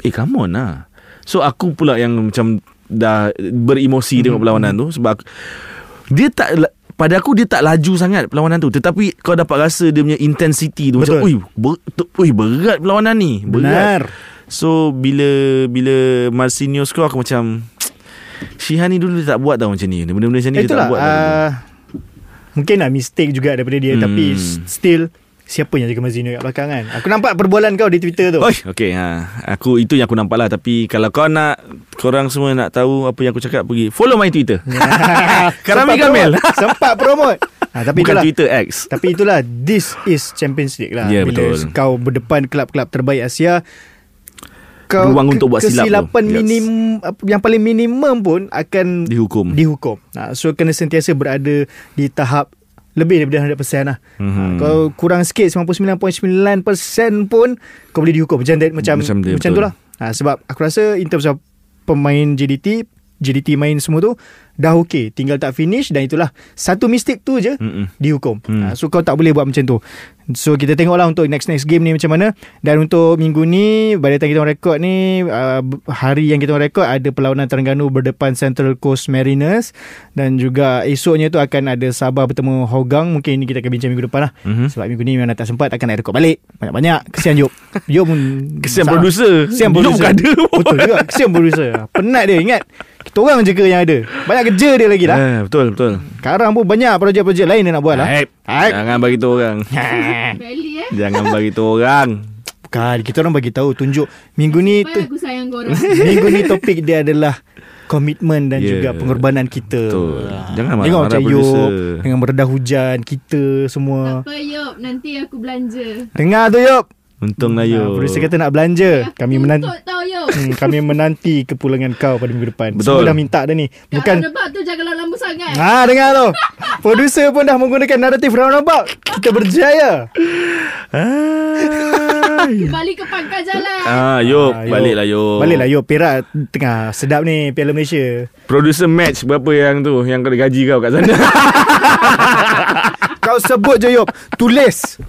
Eh come on lah So aku pula yang macam Dah beremosi tengok perlawanan tu Sebab aku, Dia tak pada aku dia tak laju sangat perlawanan tu Tetapi kau dapat rasa dia punya intensity tu Betul. Macam ui, ber, ui berat perlawanan ni Berat Benar. So bila bila Marcinho score aku macam [TSK] Shihan ni dulu dia tak buat tau macam ni Benda-benda macam ni dia Itulah tak buat tau uh, Mungkin lah mistake juga daripada dia Hmm. Tapi still Siapa yang jaga Mazino kat belakang kan Aku nampak perbualan kau di Twitter tu Oi, okey ha. Aku itu yang aku nampak lah tapi kalau kau nak korang semua nak tahu apa yang aku cakap pergi follow my Twitter. [LAUGHS] [LAUGHS] Karami Kamil. promote. [LAUGHS] Sempat promote ha, Tapi Bukan itulah Twitter X. Tapi itulah This is Champions League lah Ya, Bila betul. kau berdepan Kelab-kelab terbaik Asia kau Ruang untuk buat silap. Kesilapan Yes. minim apa- Yang paling minimum pun Akan Dihukum. dihukum ha, So kena sentiasa berada Di tahap Lebih daripada 100% lah Mhm. ha, Kau kurang sikit 99.9% pun Kau boleh dihukum Macam macam, Macam macam, dia, macam betul. tu lah ha, Sebab aku rasa In terms of Pemain JDT JDT main semua tu Dah okey Tinggal tak finish Dan itulah Satu mistake tu je Mm-mm. dihukum. Hmm. Hmm. So kau tak boleh buat macam tu. So kita tengoklah untuk next next game ni macam mana. Dan untuk minggu ni pada time kita rekod ni uh, hari yang kita rekod ada perlawanan Terengganu berdepan Central Coast Mariners dan juga esoknya tu akan ada Sabah bertemu Hougang. Mungkin ini kita akan bincang minggu depan lah. Mhm. Sebab minggu ni memang tak sempat takkan nak rekod balik. Banyak-banyak. Kesian Job. Job pun [LAUGHS] Kesian masalah. producer. Kesian producer. bukan ada pun. Betul juga. Kesian producer. Penat dia ingat. Kita orang je ke yang ada. Banyak kerja dia lagi dah. Eh, betul betul. Sekarang pun banyak projek-projek lain dia nak buat lah. Haip. Haip. Jangan bagi tahu orang. [LAUGHS] Eh. Jangan bagi tahu orang. Bukan Kita orang bagi tahu Tunjuk Minggu ni tu, aku sayang korang. [LAUGHS] Minggu ni topik dia adalah Komitmen dan Yeah. juga pengorbanan kita Betul. Jangan Tengok marah-marah macam producer. Yop Dengan meredah hujan Kita tak semua apa Yop. Nanti aku belanja. Dengar tu Yop Untung lah Ah, yo. Producer kata nak belanja Kami menanti hmm, Kami menanti kepulangan kau pada minggu depan Betul. Semua dah minta dah ni Bukan roundabout tu janganlah lama sangat. Ha dengar tu Producer pun dah menggunakan naratif roundabout Kita berjaya. [LAUGHS] Balik ke pangkal jalan. Ah, yo, Ah, Yop. baliklah yo. Baliklah Yop Perak tengah sedap ni Piala Malaysia Producer match berapa yang tu yang ada gaji kau kat sana. [LAUGHS] Kau sebut je Yop Tulis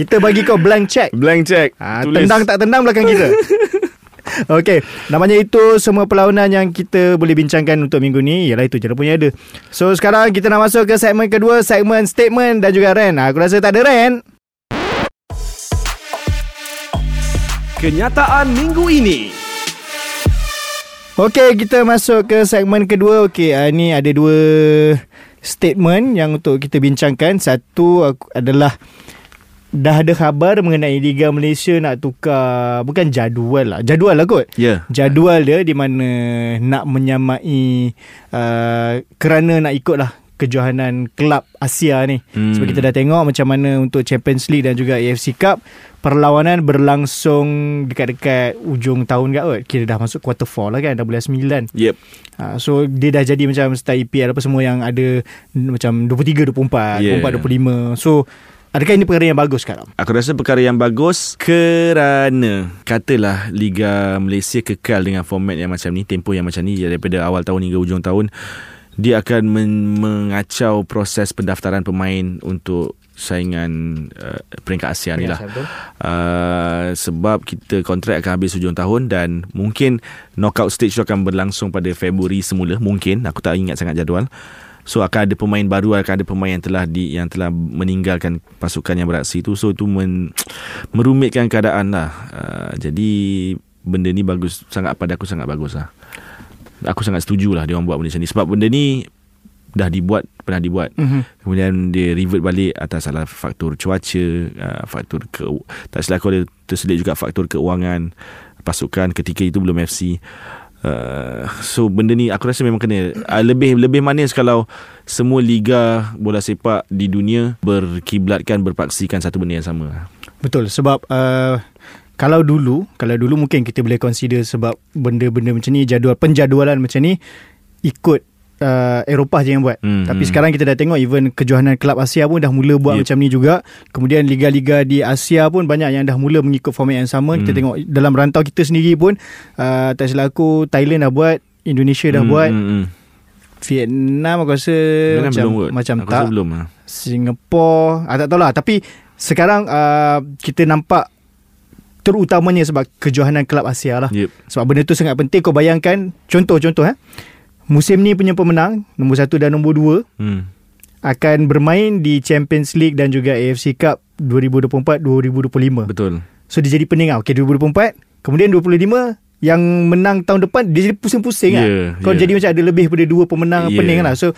Kita bagi kau blank check. Blank check. ha, Tendang tak tendang belakang kita? [LAUGHS] Okey, namanya itu semua perlawanan yang kita boleh bincangkan untuk minggu ni Ialah itu je dah punya ada. So sekarang kita nak masuk ke segmen kedua Segmen statement dan juga rant. Aku rasa tak ada rant. Kenyataan minggu ini. Okey, kita masuk ke segmen kedua. Okey, uh, ni ada dua statement yang untuk kita bincangkan. Satu aku- adalah dah ada khabar mengenai Liga Malaysia nak tukar bukan jadual lah. Jadual lah kot. Ya. Jadual dia di mana nak menyamai uh, kerana nak ikut lah kejohanan kelab Asia ni. Hmm. Sebab kita dah tengok macam mana untuk Champions League dan juga AFC Cup perlawanan berlangsung dekat-dekat ujung tahun kat kot. Kira dah masuk quarter four lah kan dah bulan 9. Yep. Ha, so dia dah jadi macam style EPL apa semua yang ada macam 23 24, Yeah. 24 25. So adakah ini perkara yang bagus sekarang? Aku rasa perkara yang bagus kerana katalah Liga Malaysia kekal dengan format yang macam ni, tempoh yang macam ni daripada awal tahun hingga ujung tahun, dia akan men- mengacau proses pendaftaran pemain untuk saingan uh, peringkat Asia ni lah. Uh, sebab kita kontrak akan habis hujung tahun dan mungkin knockout stage tu akan berlangsung pada Februari semula mungkin aku tak ingat sangat jadual. So akan ada pemain baru akan ada pemain yang telah di yang telah meninggalkan pasukan yang beraksi tu so itu men, [TSK] merumitkan keadaan lah. Uh, jadi benda ni bagus sangat pada aku sangat bagus lah. Aku sangat setuju lah dia orang buat benda macam ni sebab benda ni dah dibuat pernah dibuat Mhm. kemudian dia revert balik atas salah faktor cuaca uh, faktor ke tak silap aku ada terselit juga faktor keuangan pasukan ketika itu belum FC Uh, so benda ni aku rasa memang kena uh, lebih lebih manis kalau semua liga bola sepak di dunia berkiblatkan berpaksikan satu benda yang sama. Betul sebab uh, kalau dulu kalau dulu mungkin kita boleh consider sebab benda-benda macam ni jadual penjadualan macam ni ikut uh, Eropah je yang buat. Hmm, Tapi hmm. sekarang kita dah tengok even kejohanan kelab Asia pun dah mula buat Yep. macam ni juga. Kemudian liga-liga di Asia pun banyak yang dah mula mengikut format yang sama. Kita Hmm. tengok dalam rantau kita sendiri pun uh, tak silap aku Thailand dah buat, Indonesia dah Hmm, buat, hmm, hmm. Vietnam aku rasa Kan macam belum kot. macam aku tak. belum ah. Singapore ah, Tak tahulah Tapi Sekarang uh, Kita nampak Terutamanya sebab Kejohanan kelab Asia lah Yep. Sebab benda tu sangat penting Kau bayangkan Contoh-contoh eh Musim ni punya pemenang Nombor satu dan nombor dua Hmm. Akan bermain di Champions League Dan juga AFC Cup 2024-2025 Betul. So dia jadi pening lah Okay 2024 Kemudian 25 Yang menang tahun depan Dia jadi pusing-pusing lah Yeah, Kau yeah. jadi macam ada lebih daripada dua pemenang Yeah. pening lah So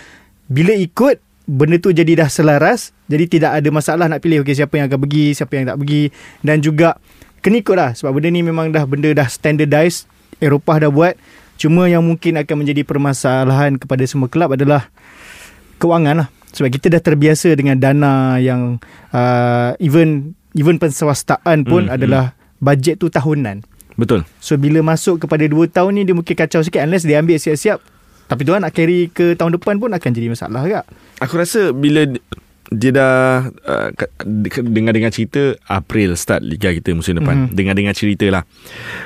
bila ikut Benda tu jadi dah selaras Jadi tidak ada masalah nak pilih Okay siapa yang akan pergi Siapa yang tak pergi Dan juga Kena ikut lah Sebab benda ni memang dah Benda dah standardized Eropah dah buat Cuma yang mungkin akan menjadi permasalahan Kepada semua kelab adalah Kewangan lah. Sebab kita dah terbiasa dengan dana yang uh, Even Even penswastaan pun Hmm, adalah Bajet tu tahunan. Betul. So bila masuk kepada 2 tahun ni Dia mungkin kacau sikit. Unless dia ambil siap-siap Tapi tu nak carry ke tahun depan pun Akan jadi masalah agak Aku rasa bila dia dah uh, dengar-dengar cerita April start liga kita musim depan. Mhm. Dengar-dengar cerita lah.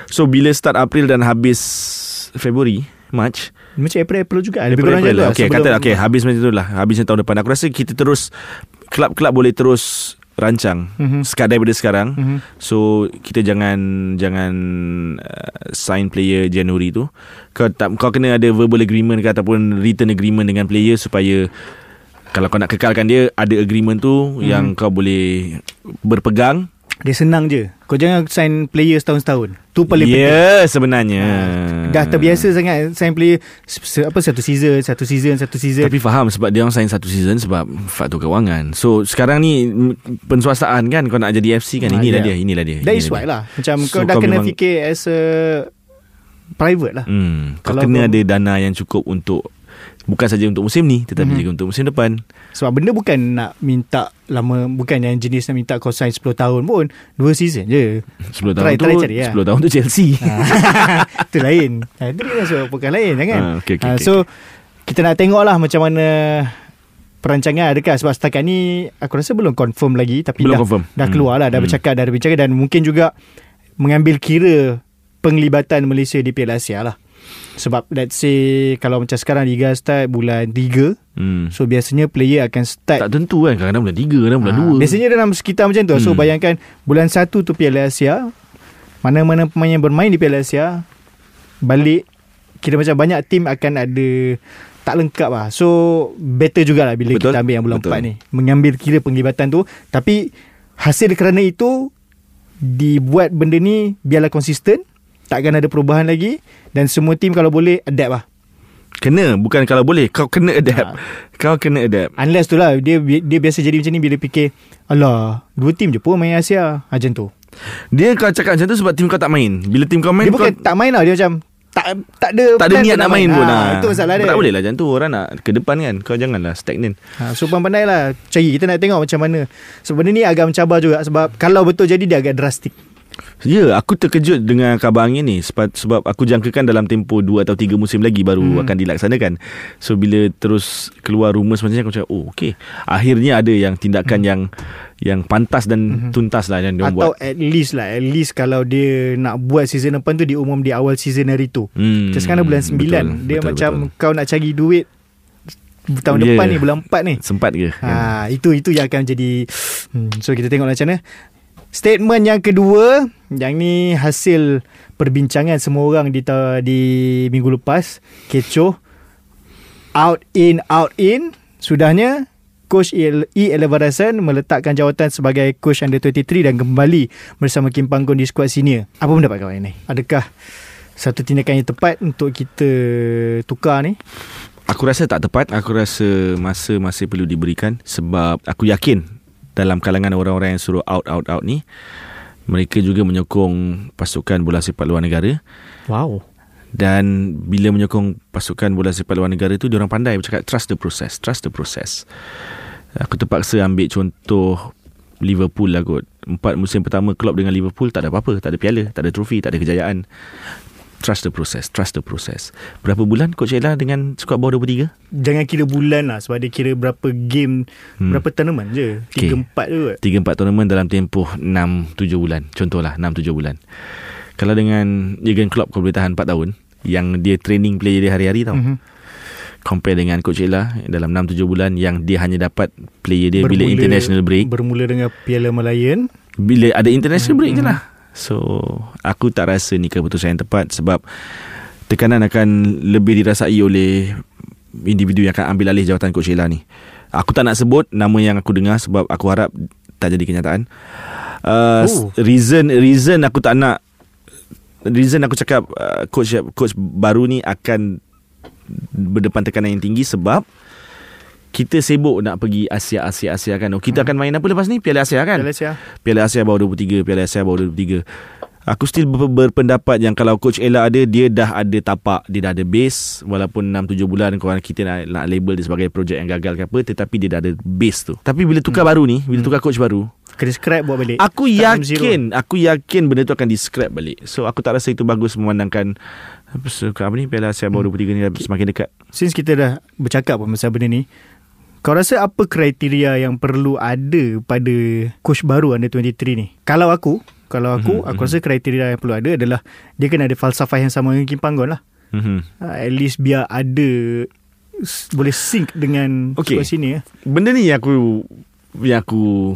So bila start April dan habis Februari, March, Macam April-April juga Lebih April, kurang April tu lah. lah Okay, sebelum- kata okay, habis macam tu lah. Habis tahun depan. Aku rasa kita terus kelab-kelab boleh terus rancang Mhm. mm-hmm. daripada sekarang. Mhm. Mm-hmm. So kita jangan jangan uh, sign player Januari tu. Kau tak kau kena ada verbal agreement ke ataupun written agreement dengan player supaya kalau kau nak kekalkan dia ada agreement tu Mhm. mm. yang kau boleh berpegang. Dia senang je Kau jangan sign player setahun-setahun Tu paling Ya, penting yeah, sebenarnya. Dah terbiasa sangat Sign player se- Apa satu season Satu season Satu season Tapi faham sebab dia orang sign satu season sebab faktor kewangan. So sekarang ni penswastaan kan kau nak jadi FC kan Ah, inilah ya. dia, inilah dia. That is why dia. lah Macam So, kau dah kau kena memang- fikir As a Private lah Hmm, kau Kalau kena kau- ada dana yang cukup untuk bukan saja untuk musim ni tetapi Mhm. juga untuk musim depan. Sebab benda bukan nak minta Lama Bukan yang jenis nak minta Kau sign 10 tahun pun Dua season je 10 tahun Try- tu try cari lah. 10 tahun tu Chelsea. [LAUGHS] Itu lain ha, Itu dia masuk pekan lain kan Ah, okay, okay, Ah, okay, So Kita nak tengok lah Macam mana Perancangan adakah Sebab setakat ni Aku rasa belum confirm lagi Tapi Belum dah, confirm. dah Hmm. keluar lah Dah Hmm. bercakap Dah bercakap Dan mungkin juga Mengambil kira Penglibatan Malaysia Di Piala Asia lah Sebab let's say Kalau macam sekarang Liga start Bulan 3 Hmm. So biasanya player akan start Tak tentu kan Kadang-kadang bulan 3 Kadang bulan Ah, 2 Biasanya dalam sekitar macam tu. Hmm. So bayangkan bulan 1 tu Piala Asia. Mana-mana pemain yang bermain di Piala Asia balik kira macam banyak tim akan ada tak lengkap lah. So better jugalah bila Betul. kita ambil yang bulan Betul. 4 ni. Mengambil kira penglibatan tu tapi hasil kerana itu dibuat benda ni biarlah konsisten. Takkan ada perubahan lagi. Dan semua tim kalau boleh adapt lah. Kena. Bukan kalau boleh Kau kena adapt. Ha. Kau kena adapt. Unless tu lah Dia dia biasa jadi macam ni Bila fikir Alah Dua tim je pun main Asia. Macam tu. Dia kau cakap macam tu Sebab tim kau tak main. Bila tim kau main Dia bukan kau, tak main lah Dia macam Tak tak ada tak ada niat nak main. pun ha, lah. Itu masalah dia. Tak boleh lah macam tu Orang nak ke depan kan. Kau janganlah stagnan ha, So pandai lah. Cari kita nak tengok macam mana. Sebab benda ni agak mencabar juga Sebab Kalau betul jadi Dia agak drastik Ya, aku terkejut dengan kabar angin ni sebab, sebab aku jangkakan dalam tempoh 2 atau 3 musim lagi baru hmm. akan dilaksanakan. So bila terus keluar rumours macam ni aku cakap, "Oh, okey. Akhirnya ada yang tindakan hmm. yang yang pantas dan hmm. tuntas lah yang dia Atau buat." at least lah At least kalau dia Nak buat season depan tu Dia umum di awal season hari tu Hmm, Macam sekarang bulan 9 betul, Dia betul, macam betul. Kau nak cari duit Tahun Yeah. depan ni Bulan 4 ni sempat ke? Ha, itu itu yang akan jadi hmm, so kita tengoklah macam mana. Statement yang kedua, yang ni hasil perbincangan semua orang di di minggu lepas, kecoh. Out in out in, sudahnya Coach E. Elevarasan meletakkan jawatan sebagai coach under 23 dan kembali bersama Kim Panggon di skuad senior. Apa pendapat kawan ini? Adakah satu tindakan yang tepat untuk kita tukar ni? Aku rasa tak tepat Aku rasa masa masih perlu diberikan Sebab aku yakin Dalam kalangan orang-orang yang suruh out, out, out ni Mereka juga menyokong pasukan bola sepak luar negara. Wow. Dan bila menyokong pasukan bola sepak luar negara tu Diorang pandai bercakap trust the process Trust the process. Aku terpaksa ambil contoh Liverpool lah kot. Empat musim pertama Klopp dengan Liverpool Tak ada apa-apa Tak ada piala Tak ada trofi Tak ada kejayaan Trust the process Trust the process Berapa bulan Coach Ella dengan skuad bawah 23? Jangan kira bulan lah Sebab dia kira berapa game Hmm. Berapa tournament je Okey. 3-4 je kot 3-4 tournament dalam tempoh 6-7 bulan Contohlah 6-7 bulan Kalau dengan Jurgen Klopp kau boleh tahan 4 tahun Yang dia training player dia hari-hari tau mm-hmm. Mhm. Compare dengan Coach Ella Dalam 6-7 bulan Yang dia hanya dapat Player dia bila international break Bermula dengan Piala Malayan Bila ada international break je Mhm. lah So Aku tak rasa ni keputusan yang tepat Sebab Tekanan akan Lebih dirasai oleh Individu yang akan ambil alih jawatan Coach Ella ni Aku tak nak sebut Nama yang aku dengar Sebab aku harap Tak jadi kenyataan uh, Oh. Reason Reason aku tak nak Reason aku cakap uh, Coach Coach baru ni akan Berdepan tekanan yang tinggi Sebab kita sibuk nak pergi Asia Asia Asia kan. Oh, kita akan main apa lepas ni? Piala Asia kan? Piala Asia. Piala Asia bawah 23 Piala Asia bawah 23 Aku still ber- berpendapat yang kalau Coach Ella ada Dia dah ada tapak Dia dah ada base. Walaupun 6-7 bulan Korang kita nak, nak label dia sebagai projek yang gagal ke apa Tetapi dia dah ada base tu. Tapi bila tukar hmm. baru ni Bila tukar coach baru Kena scrap buat balik. Aku yakin Aku yakin benda tu akan di scrap balik. So aku tak rasa itu bagus Memandangkan apa, ni Piala Asia bawah 23 ni Semakin dekat. Since kita dah bercakap pun pasal benda ni Kau rasa apa kriteria yang perlu ada pada coach baru under 23 ni? Kalau aku, kalau aku, Mhm, aku rasa kriteria yang perlu ada adalah dia kena ada falsafah yang sama dengan Kim Panggon lah. mm-hmm. Uh, at least biar ada boleh sync dengan okay. sini ya. Benda ni yang aku yang aku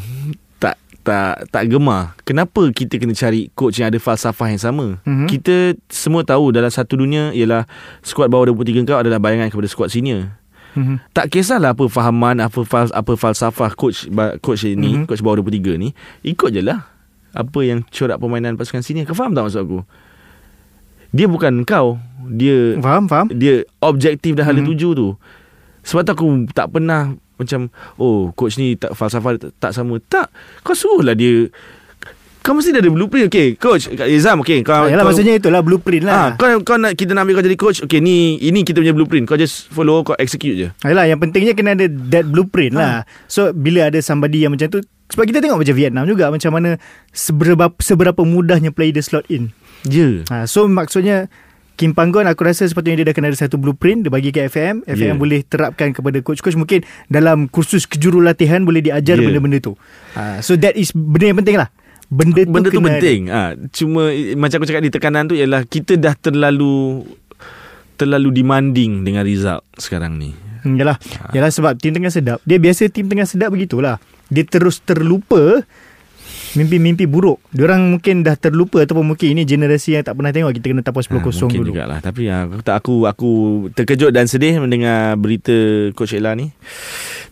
tak tak tak gemar. Kenapa kita kena cari coach yang ada falsafah yang sama? Mhm. Kita semua tahu dalam satu dunia ialah skuad bawah 23 kau adalah bayangan kepada skuad senior. Mhm. Tak kisahlah apa fahaman apa fal, apa falsafah coach coach ini, Mhm. mm-hmm. coach bawah 23 ni, ikut je lah apa yang corak permainan pasukan senior. Kau faham tak maksud aku? Dia bukan kau. Dia Faham, faham? dia objektif dah hala Hmm. tuju tu. Sebab tu aku tak pernah macam oh coach ni tak falsafah tak, tak sama. Tak. Kau suruhlah dia kau mesti dah ada blueprint Okay coach Izam Okay kau, Ah, Yalah kau, maksudnya itulah blueprint ah, lah. kau, kau nak Kita nak ambil kau jadi coach Okay ni Ini kita punya blueprint Kau just follow Kau execute je Yalah yang pentingnya kena ada that blueprint Ha. lah. So bila ada somebody yang macam tu sebab kita tengok macam Vietnam juga macam mana seberapa seberapa mudahnya play the slot in. Je Ha, so maksudnya Kim Panggon aku rasa sepatutnya dia dah kena ada satu blueprint dia bagi ke FM FM Yeah. boleh terapkan kepada coach-coach mungkin dalam kursus kejurulatihan boleh diajar Yeah. benda-benda tu ha, so that is benda yang penting lah benda tu Benda tu penting. Ha, Cuma eh, Macam aku cakap di tekanan tu Ialah kita dah terlalu Terlalu demanding Dengan result Sekarang ni. Hmm, yalah, yalah sebab tim tengah sedap. Dia biasa tim tengah sedap begitulah. Dia terus terlupa mimpi-mimpi buruk. Diorang mungkin dah terlupa ataupun mungkin ini generasi yang tak pernah tengok. Kita kena tapau 10-0 Ha, mungkin dulu. jugalah. Tapi ya, aku, tak, aku aku terkejut dan sedih Mendengar berita Coach Ella ni.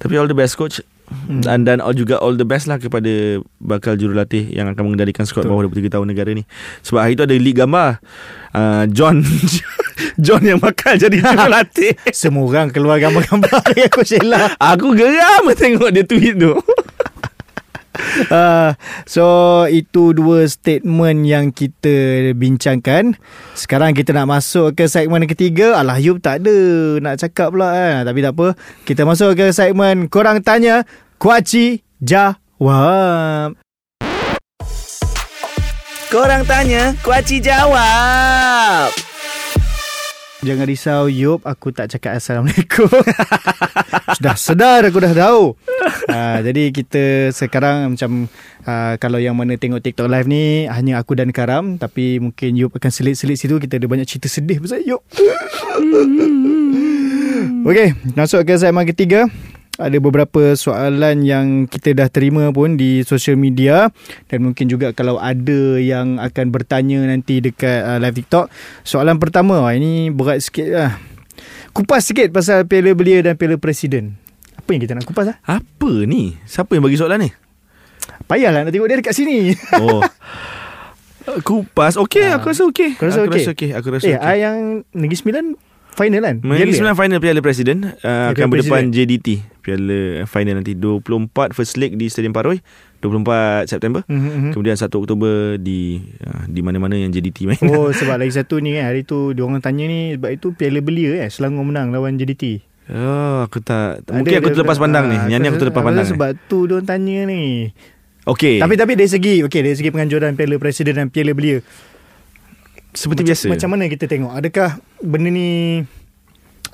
Tapi all the best coach hmm. dan dan all juga all the best lah kepada bakal jurulatih yang akan mengendalikan skuad bawah 23 tahun negara ni. Sebab hari tu ada leak gambar uh, John [LAUGHS] John yang bakal jadi [LAUGHS] jurulatih. Semua orang keluar gambar-gambar [LAUGHS] Coach Ella. Aku geram tengok dia tweet tu. Uh, so itu dua statement yang kita bincangkan. Sekarang kita nak masuk ke segmen ketiga. Alah Yub tak ada nak cakap pula eh. Tapi tak apa. Kita masuk ke segmen korang tanya Kuaci jawab. Korang tanya, Kuaci jawab. Jangan risau Yub Aku tak cakap Assalamualaikum. [LAUGHS] Sudah sedar Aku dah tahu. Uh, Jadi kita sekarang Macam uh, Kalau yang mana tengok TikTok live ni Hanya aku dan Karam Tapi mungkin Yub akan selit-selit situ Kita ada banyak cerita sedih Pasal Yub Okay Masuk ke segmen ketiga ada beberapa soalan yang kita dah terima pun di social media dan mungkin juga kalau ada yang akan bertanya nanti dekat uh, live TikTok. Soalan pertama, wah, ini berat sikit lah. Kupas sikit pasal Piala Belia dan Piala Presiden. Apa yang kita nak kupas lah? Apa ni? Siapa yang bagi soalan ni? Payahlah nak tengok dia dekat sini. [LAUGHS] Oh. Kupas. Okey, Ah. aku rasa okey. Rasa aku rasa okey. Aku rasa eh, okey. okay. yang Negeri Sembilan final kan? Piala. Sembilan final Piala Presiden uh, Piala akan berdepan Presiden. JDT. Piala final nanti 24 first leg di Stadium Paroi 24 September. Mhm, mhm. Kemudian 1 Oktober di uh, di mana-mana yang JDT main. Oh [LAUGHS] sebab lagi satu ni kan Hari tu dia orang tanya ni Sebab itu Piala Belia eh Selangor menang lawan JDT Oh, aku tak Ada- mungkin aku ada- terlepas pandang ni. ah, Yang ni aku terlepas pandang. ni. Sebab tu dia orang tanya ni Okey. Tapi tapi dari segi okey dari segi penganjuran Piala Presiden dan Piala Belia. Seperti macam, biasa. Macam mana kita tengok? Adakah benda ni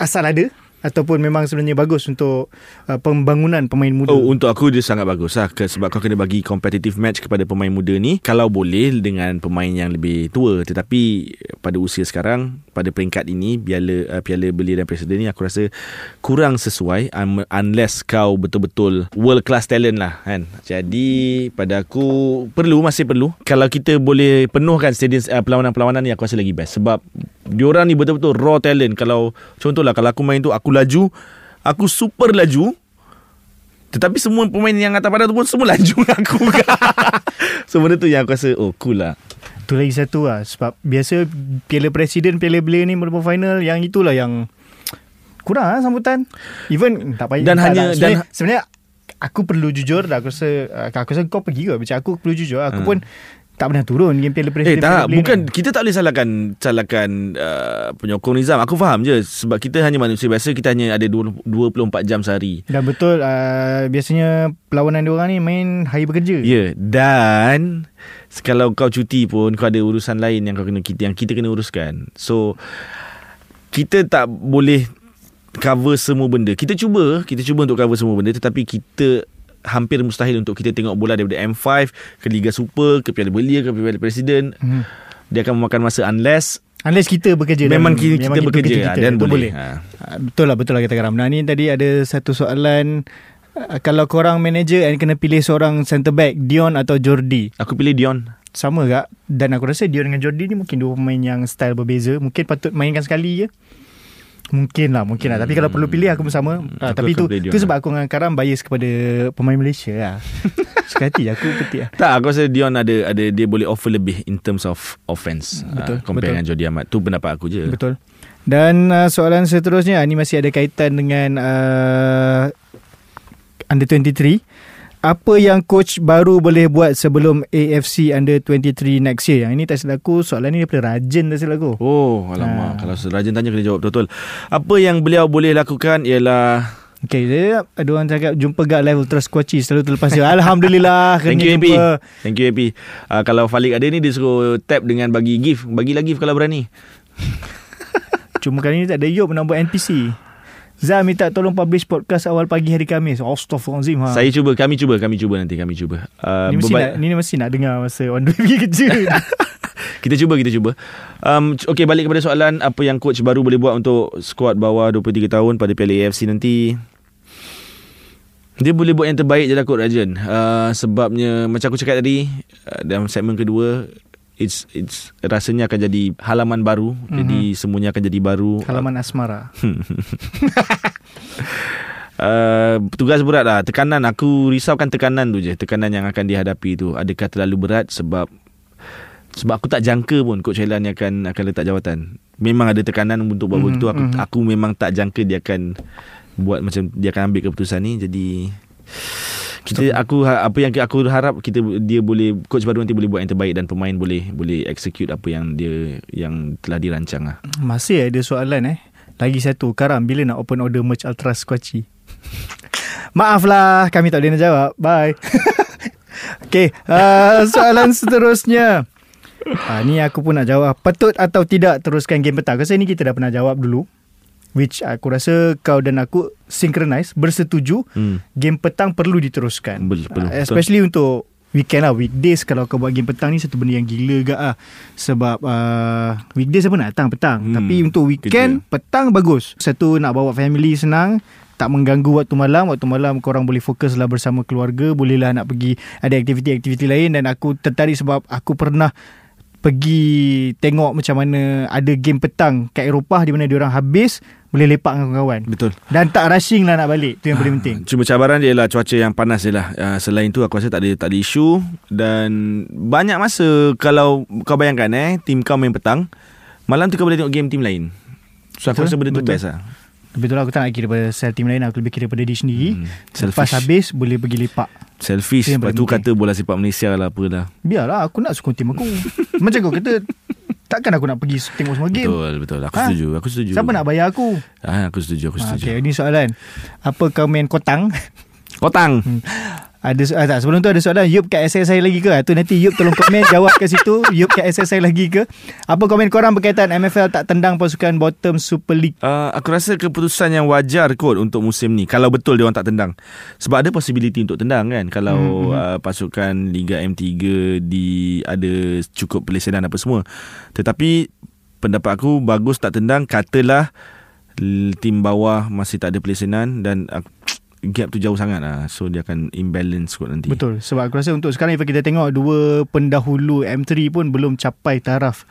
asal ada ataupun memang sebenarnya bagus untuk uh, pembangunan pemain muda? Oh untuk aku dia sangat bagus lah. Sebab kau kena bagi competitive match kepada pemain muda ni. Kalau boleh dengan pemain yang lebih tua. Tetapi pada usia sekarang Pada peringkat ini Piala, uh, Piala Belia dan Presiden ni Aku rasa kurang sesuai. Um, Unless kau betul-betul world class talent lah kan? Jadi pada aku perlu masih perlu. Kalau kita boleh penuhkan stadium uh, perlawanan-perlawanan ni Aku rasa lagi best. Sebab diorang ni betul-betul raw talent. Kalau contohlah kalau aku main tu aku laju Aku super laju tetapi semua pemain yang atas padan tu pun semua laju dengan aku. [LAUGHS] so benda tu yang aku rasa oh cool lah. Tu lagi satu lah Sebab biasa Piala Presiden Piala Belia ni Berapa final Yang itulah yang Kurang lah sambutan Even Tak payah Dan tak, hanya- tak. Sebenarnya, dan- sebenarnya Aku perlu jujur dah, Aku rasa Aku rasa kau pergi ke Macam aku perlu jujur Aku Hmm. pun Tak pernah turun Game Piala Eh Presiden tak, Piala Belia bukan ni. kita tak boleh salahkan salahkan uh, penyokong Nizam. Aku faham je sebab kita hanya manusia biasa, kita hanya ada 20, 24 jam sehari. Dan betul uh, Biasanya Perlawanan diorang ni Main hari bekerja Ya, yeah. dan kalau kau cuti pun kau ada urusan lain yang kau kena kita yang kita kena uruskan. So kita tak boleh cover semua benda. Kita cuba, kita cuba untuk cover semua benda tetapi kita hampir mustahil untuk kita tengok bola daripada M5 ke Liga Super ke Piala Belia ke Piala Presiden. hmm. Dia akan memakan masa unless Unless kita bekerja memang dan- kita, kita memang itu bekerja kerja ah, dan Itu boleh. boleh Ha. Betul lah Betul lah kata Karam Nah ni tadi ada satu soalan uh, Kalau korang manager And kena pilih seorang Centre back Dion atau Jordi Aku pilih Dion. Sama tak Dan aku rasa Dion dengan Jordi ni Mungkin dua pemain yang Style berbeza Mungkin patut mainkan sekali je Mungkin lah Mungkin lah Tapi kalau perlu pilih Aku pun sama Hmm, Ah, aku Tapi akan tu tu lah. sebab aku dengan Karam Bias kepada Pemain Malaysia lah [LAUGHS] Suka hati aku petik lah Tak, aku rasa Dion ada ada dia boleh offer lebih in terms of offense. Betul, ah, compare betul. dengan Jordi Amat. Tu pendapat aku je. Betul Dan uh, soalan seterusnya Ini masih ada kaitan dengan uh, Under 23 apa yang coach baru boleh buat sebelum AFC Under 23 next year? Yang ini tak silap aku, soalan ni daripada Rajan tak silap aku. Oh, alamak. Ha. Kalau Rajan tanya kena jawab betul-betul. Apa yang beliau boleh lakukan ialah Okay, dia, ada orang cakap jumpa gak live Ultra Squatchy selalu terlepas dia. Alhamdulillah [LAUGHS] Thank you AP jumpa. Thank you AP uh, Kalau Falik ada ni Dia suruh tap dengan bagi gift Bagi lagi gift kalau berani Cuma kali ni tak ada Yop nak buat NPC. Zah minta tolong publish podcast awal pagi hari Khamis. Astaghfirullahalazim. Ha. Saya cuba Kami cuba Kami cuba nanti Kami cuba uh, ni mesti berba- nak, ni mesti nak dengar masa on the way pergi kerja. [LAUGHS] Kita cuba Kita cuba um, Okay balik kepada soalan Apa yang coach baru boleh buat Untuk squad bawah 23 tahun Pada Piala AFC nanti dia boleh buat yang terbaik je lah Coach Rajan uh, Sebabnya Macam aku cakap tadi uh, Dalam segmen kedua It's it's rasanya akan jadi halaman baru mm-hmm. jadi semuanya akan jadi baru. Halaman asmara. Uh, [LAUGHS] tugas berat lah. Tekanan Aku risaukan tekanan tu je. Tekanan yang akan dihadapi tu. Adakah terlalu berat? Sebab Sebab aku tak jangka pun Coach Helan ni akan Akan letak jawatan. Memang ada tekanan Untuk buat Mhm, begitu aku, mhm. aku memang tak jangka Dia akan Buat macam Dia akan ambil keputusan ni. Jadi kita aku ha- apa yang aku harap kita dia boleh coach baru nanti boleh buat yang terbaik dan pemain boleh boleh execute apa yang dia yang telah dirancang lah. Masih ada soalan eh. Lagi satu, Karam bila nak open order merch Ultra Squatchy? [LAUGHS] Maaf lah, kami tak boleh nak jawab. Bye. [LAUGHS] okay, uh, soalan seterusnya. Uh, ni aku pun nak jawab. Patut atau tidak teruskan game petang? Rasa ni kita dah pernah jawab dulu. Which aku rasa kau dan aku synchronize, bersetuju Hmm. game petang perlu diteruskan. Perlu, Uh, especially untuk weekend lah, weekdays kalau kau buat game petang ni satu benda yang gila gak lah. Sebab uh, weekdays apa nak datang petang. Hmm, Tapi untuk weekend, kerja. petang bagus. Satu nak bawa family senang, tak mengganggu waktu malam. Waktu malam korang boleh fokus lah bersama keluarga. Bolehlah nak pergi ada aktiviti-aktiviti lain. Dan aku tertarik sebab aku pernah pergi tengok macam mana ada game petang kat Eropah di mana diorang habis boleh lepak dengan kawan-kawan. Betul. Dan tak rushing lah nak balik. Tu yang paling penting. Cuma cabaran dia ialah cuaca yang panas je lah. Uh, selain tu aku rasa tak ada tak ada isu dan banyak masa kalau kau bayangkan eh tim kau main petang, malam tu kau boleh tengok game tim lain. So aku Betul, rasa benda tu betul. best lah. Betul lah aku tak nak kira pada sel team lain Aku lebih kira pada diri sendiri Hmm, hmm, Lepas selfish. habis boleh pergi lepak Selfish. Lepas tu kata bola sepak Malaysia lah apa lah. Biarlah aku nak sokong tim aku [LAUGHS] Macam kau kata Takkan aku nak pergi tengok semua game Betul, betul. Aku Ha? setuju. Aku setuju. Siapa nak bayar aku Ah, aku setuju, aku ha, setuju. Okay ini soalan Apa kau main kotang Kotang. Ada ah, tak, Sebelum tu ada soalan Yup kat SSI lagi ke Tu nanti Yup tolong komen Jawab kat situ [LAUGHS] Yup kat SSI lagi ke Apa komen korang berkaitan MFL tak tendang pasukan bottom Super League Uh, aku rasa keputusan yang wajar kot untuk musim ni kalau betul dia orang tak tendang. Sebab ada possibility untuk tendang kan kalau Hmm, uh, pasukan Liga M3 di ada cukup pelesenan apa semua. Tetapi pendapat aku bagus tak tendang katalah tim bawah masih tak ada pelesenan dan uh, gap tu jauh sangat lah. So dia akan imbalance kot nanti. Betul Sebab aku rasa untuk sekarang If kita tengok Dua pendahulu M3 pun Belum capai taraf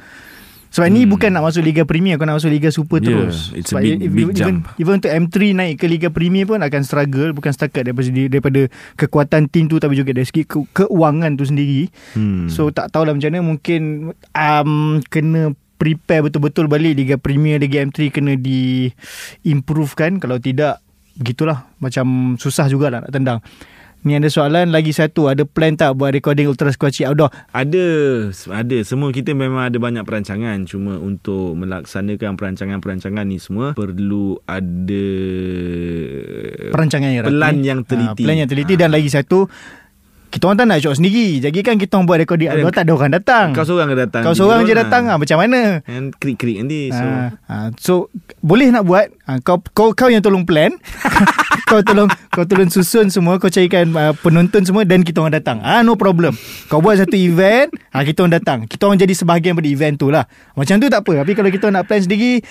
sebab hmm. ni bukan nak masuk Liga Premier Kau nak masuk Liga Super Yeah, terus it's a Sebab big- if- big even, jump. even untuk M3 naik ke Liga Premier pun Akan struggle Bukan setakat daripada, daripada Kekuatan tim tu Tapi juga dari segi ke, keuangan tu sendiri Hmm. So tak tahulah macam mana Mungkin um, Kena prepare betul-betul balik Liga Premier Liga M3 Kena di Improve kan Kalau tidak Begitulah. Macam susah jugalah nak tendang. Ni ada soalan lagi satu. Ada plan tak buat recording Ultra Squatchy outdoor? Ada, ada. Semua kita memang ada banyak perancangan. Cuma untuk melaksanakan perancangan-perancangan ni semua perlu ada Perancangan yang rapi Pelan yang teliti. ha, Plan yang teliti Dan lagi satu Kita orang tak nak shot sendiri. Jadi kan kita orang buat recording outdoor Tak ada orang datang. Kau seorang ke datang? Kau seorang je datang. Ha, Macam mana? And krik-krik nanti. So, So, ha, so boleh nak buat? Ha, kau kau kau yang tolong plan. [LAUGHS] Kau tolong kau tolong susun semua. Kau carikan uh, penonton semua dan kita orang datang. Ah no problem. Kau buat satu event ha, kita orang datang. Kita orang jadi sebahagian pada event tu lah. Macam tu tak apa. Tapi kalau kita nak plan sendiri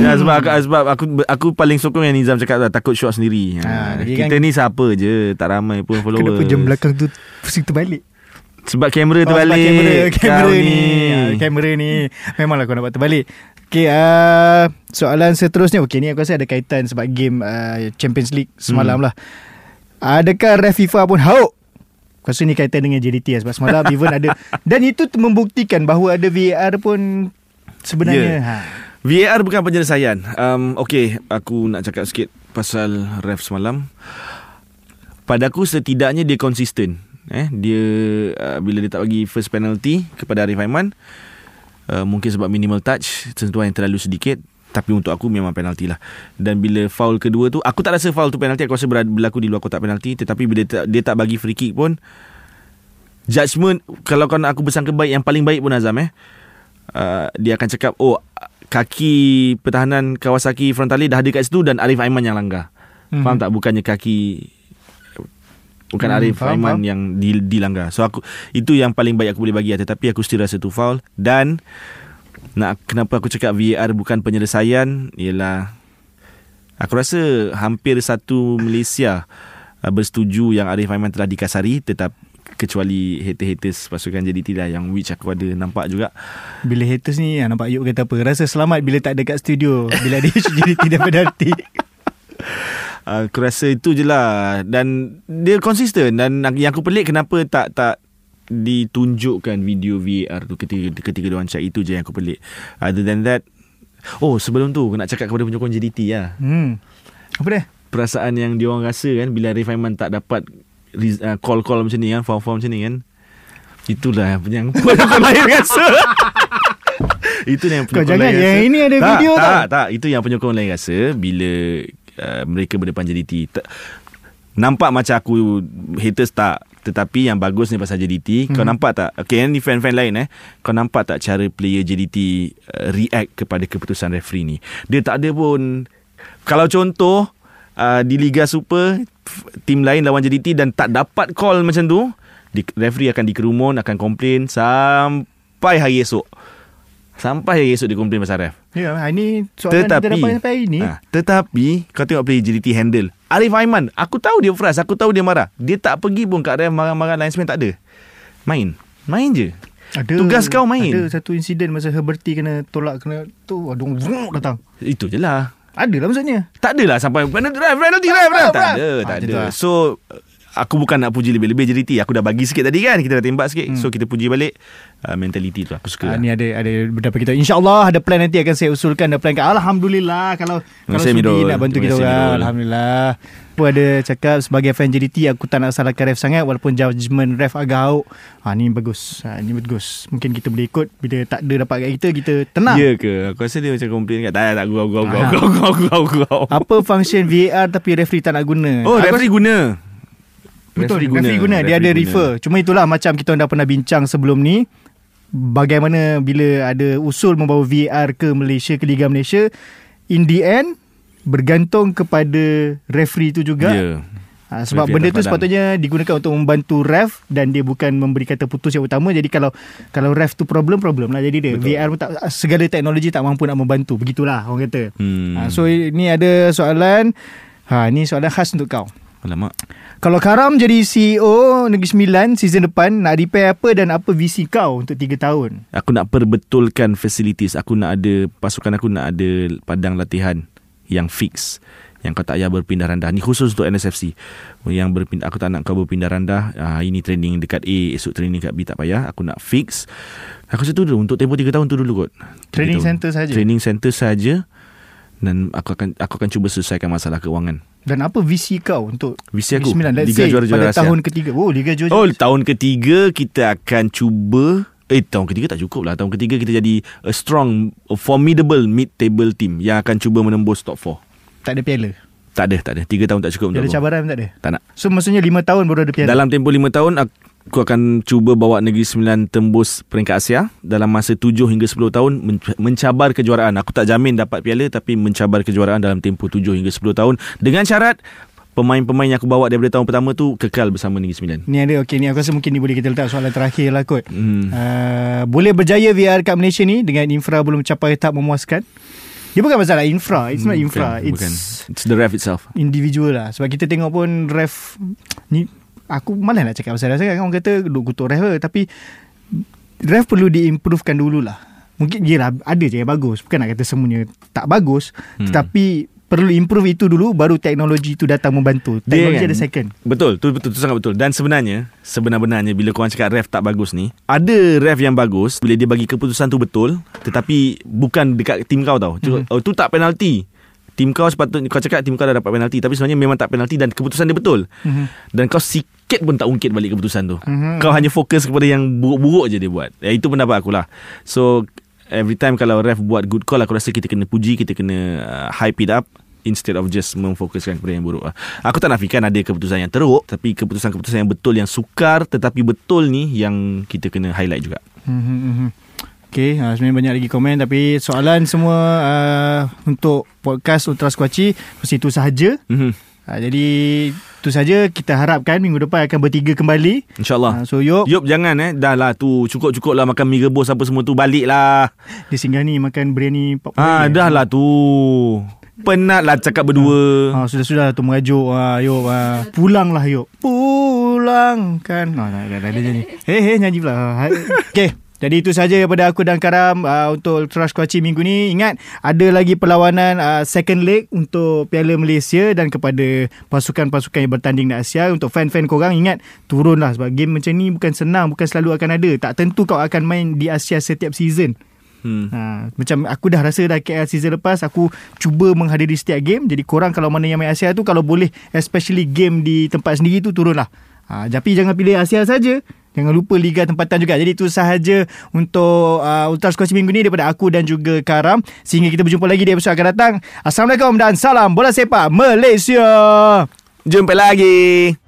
Ya, sebab aku, sebab aku aku paling sokong yang Nizam cakap lah, takut shot sendiri. Ha, Ha, jadi kita kan- ni siapa je, tak ramai pun followers. kenapa jam belakang tu pusing terbalik Sebab kamera Oh, sebab terbalik. kamera, kamera Kau ni. Ha, kamera ni. Memanglah kau nak buat terbalik. Okay, uh, soalan seterusnya. Okay, ni aku rasa ada kaitan sebab game uh, Champions League semalam Hmm. lah. Adakah ref FIFA pun hauk? Aku rasa ni kaitan dengan JDT lah. Sebab semalam [LAUGHS] even ada. Dan itu tu membuktikan bahawa ada VAR pun sebenarnya. Ya. Ha. VAR bukan penyelesaian. Um, okay, aku nak cakap sikit pasal ref semalam. Pada aku setidaknya dia konsisten. Eh, dia uh, bila dia tak bagi first penalty kepada Arif Aiman, uh, mungkin sebab minimal touch, sentuhan yang terlalu sedikit. Tapi untuk aku memang penalti lah Dan bila foul kedua tu Aku tak rasa foul tu penalti Aku rasa berlaku di luar kotak penalti Tetapi bila dia tak, dia tak bagi free kick pun Judgement Kalau kau nak aku bersangka baik Yang paling baik pun Azam eh uh, Dia akan cakap Oh Kaki pertahanan Kawasaki Frontale dah ada kat situ Dan Arif Aiman yang langgar Mhm. Faham tak Bukannya kaki Bukan Hmm, Arif faham, Aiman faham. yang di, dilanggar So aku Itu yang paling baik aku boleh bagi. Tetapi aku still rasa tu foul Dan nak Kenapa aku cakap VAR bukan penyelesaian Ialah Aku rasa hampir satu Malaysia uh, bersetuju yang Arif Aiman telah dikasari tetap kecuali hater-haters pasukan JDT lah yang which aku ada nampak juga. Bila haters ni ah, nampak Yuk kata apa. Rasa selamat bila tak ada kat studio. Bila ada JDT dan penalti. uh, Aku rasa itu je lah Dan dia konsisten Dan yang aku pelik Kenapa tak tak ditunjukkan video VAR tu ketika ketika dia orang cak itu je yang aku pelik. Other than that Oh sebelum tu nak cakap kepada penyokong JDT lah Hmm. Apa dia? Perasaan yang dia orang rasa kan Bila Arif Aiman tak dapat uh, Call-call macam ni kan Form-form macam ni kan. Itulah yang penyokong lain rasa Itu yang Kau penyokong jangan, lain yang rasa. ini ada tak, video tak. Tak tak. Itu yang penyokong lain rasa Bila uh, Mereka berdepan JDT Ta- Nampak macam aku Haters tak? Tetapi yang bagus ni pasal JDT Kau Hmm. nampak tak? Okay ni fan-fan lain eh. Kau nampak tak Cara player JDT uh, React kepada keputusan referee ni? Dia tak ada pun Kalau contoh uh, Di Liga Super Tim lain lawan JDT Dan tak dapat call macam tu di, Referee akan dikerumun Akan komplain Sampai hari esok. Sampai hari esok dia komplain pasal ref. Ya, ini soalan kita tetapi dapat sampai hari ni. ha, Tetapi Kau tengok player JDT handle. Arif Aiman Aku tahu dia frust Aku tahu dia marah. Dia tak pergi pun kat ref Marah-marah linesman tak ada. Main. Main je. Ada, Tugas kau main. Ada satu insiden masa Herberty kena tolak kena tu aduh vruk datang. Itu je lah Ada lah maksudnya. Tak adalah sampai Penalty drive Penalty drive Ref, Tak ada Ah, Tak ada lah. So Aku bukan nak puji lebih-lebih JDT Aku dah bagi sikit tadi kan Kita dah tembak sikit So kita puji balik uh, Mentality tu aku suka lah. ni ada ada beberapa kita. InsyaAllah ada plan nanti akan saya usulkan ada plan. Alhamdulillah kalau kalau sudi Mirul. nak bantu kita orang. Alhamdulillah. Aku ada cakap sebagai fan JDT aku tak nak salahkan ref sangat walaupun judgement ref agak hauk. Ha ni bagus. Ha ni bagus. Mungkin kita boleh ikut bila tak ada dapat kat kita kita tenang. Ya ke Aku rasa dia macam komplain kat Tak tak gua gua gua gua gua gua gua Apa function VAR tapi referee tak nak guna? Oh Aku referee guna Betul, referee guna. Referee guna. Dia ada refer. Cuma itulah macam kita dah pernah bincang sebelum ni. Bagaimana bila ada usul membawa VAR ke Malaysia, ke Liga Malaysia. In the end, bergantung kepada referee tu juga. Ya Ha, sebab Referee benda tu padang. sepatutnya digunakan untuk membantu ref dan dia bukan memberi kata putus yang utama. Jadi kalau kalau ref tu problem, problem lah. Jadi dia Betul. VR pun tak, segala teknologi tak mampu nak membantu. Begitulah orang kata. Hmm. Ha, so ni ada soalan. Ha, ni soalan khas untuk kau. Alamak Kalau Karam jadi CEO Negeri Sembilan season depan nak repair apa dan apa visi kau untuk 3 tahun? Aku nak perbetulkan facilities. Aku nak ada Pasukan aku nak ada Padang latihan Yang fix. Yang kau tak payah berpindah randah. Ni khusus untuk NSFC Yang berpindah Aku tak nak kau berpindah randah. Ah, Ini training dekat A Esok training dekat B Tak payah. Aku nak fix. Aku rasa tu dulu. Untuk tempoh 3 tahun tu dulu kot. Training tahun. center saja. Training center saja Dan aku akan Aku akan cuba selesaikan masalah keuangan Dan apa visi kau untuk Visi aku? Let's Liga say Juara-Juara pada Asia tahun ketiga. Oh, Liga Juara. Oh tahun ketiga kita akan cuba Eh tahun ketiga tak cukup lah Tahun ketiga kita jadi A strong a Formidable mid table team Yang akan cuba menembus top 4 tak ada piala. Tak ada tak ada Tiga tahun tak cukup Piala untuk aku cabaran tak ada. Tak nak So maksudnya 5 tahun baru ada piala. Dalam tempoh lima tahun Aku akan cuba bawa Negeri Sembilan tembus peringkat Asia. Dalam masa 7 hingga 10 tahun men- Mencabar kejuaraan. Aku tak jamin dapat piala Tapi mencabar kejuaraan dalam tempoh 7 hingga 10 tahun. Dengan syarat Pemain-pemain yang aku bawa daripada tahun pertama tu Kekal bersama Negeri Sembilan. Ni ada okey ni aku rasa mungkin ni boleh kita letak soalan terakhir lah kot. hmm. Uh, boleh berjaya VR kat Malaysia ni? Dengan infra belum capai tahap memuaskan? Dia bukan masalah infra, it's not Bukan, infra, it's bukan. It's the ref itself. individual lah. Sebab kita tengok pun ref ni aku malas nak cakap pasal ref sangat orang kata duk kutuk ref tapi ref perlu diimprovekan dululah mungkin yelah ada je yang bagus bukan nak kata semuanya tak bagus hmm. Tetapi perlu improve itu dulu baru teknologi itu datang membantu Dia teknologi kan- ada second Betul, tu betul tu sangat betul. Dan sebenarnya, sebenar-benarnya bila korang cakap ref tak bagus ni, ada ref yang bagus bila dia bagi keputusan tu betul, tetapi bukan dekat tim kau tau. Mhm. Mm-hmm. Oh, tu tak penalti. Tim kau sepatutnya kau cakap tim kau dah dapat penalti tapi sebenarnya memang tak penalti dan keputusan dia betul. Mhm. Dan kau sikit pun tak ungkit balik keputusan tu. Mhm. Kau hanya fokus kepada yang buruk-buruk je dia buat. Ya, itu pendapat aku lah. So every time kalau ref buat good call aku rasa kita kena puji, kita kena uh, hype it up instead of just memfokuskan kepada yang buruk lah. Aku tak nafikan ada keputusan yang teruk tapi keputusan-keputusan yang betul yang sukar tetapi betul ni yang kita kena highlight juga. Mhm, mhm. Okay, uh, sebenarnya banyak lagi komen tapi soalan semua uh, untuk podcast Ultra Squatchy mesti itu sahaja. Mm-hmm. Uh, jadi itu saja kita harapkan minggu depan akan bertiga kembali. InsyaAllah. Uh, so Yop, Yup jangan eh Dah lah tu Cukup-cukup lah makan mie rebus apa semua tu Balik lah dia singgah ni makan biryani Ah Puri, dah eh. lah tu Penat lah cakap berdua Ah, sudah-sudah tu mengajuk ah, Yop ah. Pulanglah Yop Pulangkan ah, dah, dah, dah, dah, nyanyi Hei hei nyanyi pula Ah, Okay Jadi itu saja daripada aku dan Karam uh, untuk Ultras Kuaci minggu ni. Ingat ada lagi perlawanan uh, second leg untuk Piala Malaysia dan kepada pasukan-pasukan yang bertanding di Asia. Untuk fan-fan korang ingat turunlah sebab game macam ni bukan senang, bukan selalu akan ada. Tak tentu kau akan main di Asia setiap season. Hmm. Ha, macam aku dah rasa dah KL season lepas aku cuba menghadiri setiap game. Jadi korang kalau mana yang main Asia tu kalau boleh especially game di tempat sendiri tu turunlah. Ha, tapi jangan pilih Asia saja. Jangan lupa Liga Tempatan juga. Jadi itu sahaja untuk uh, Ultra minggu ni daripada aku dan juga Karam. Sehingga kita berjumpa lagi di episod akan datang. Assalamualaikum dan salam bola sepak Malaysia. Jumpa lagi.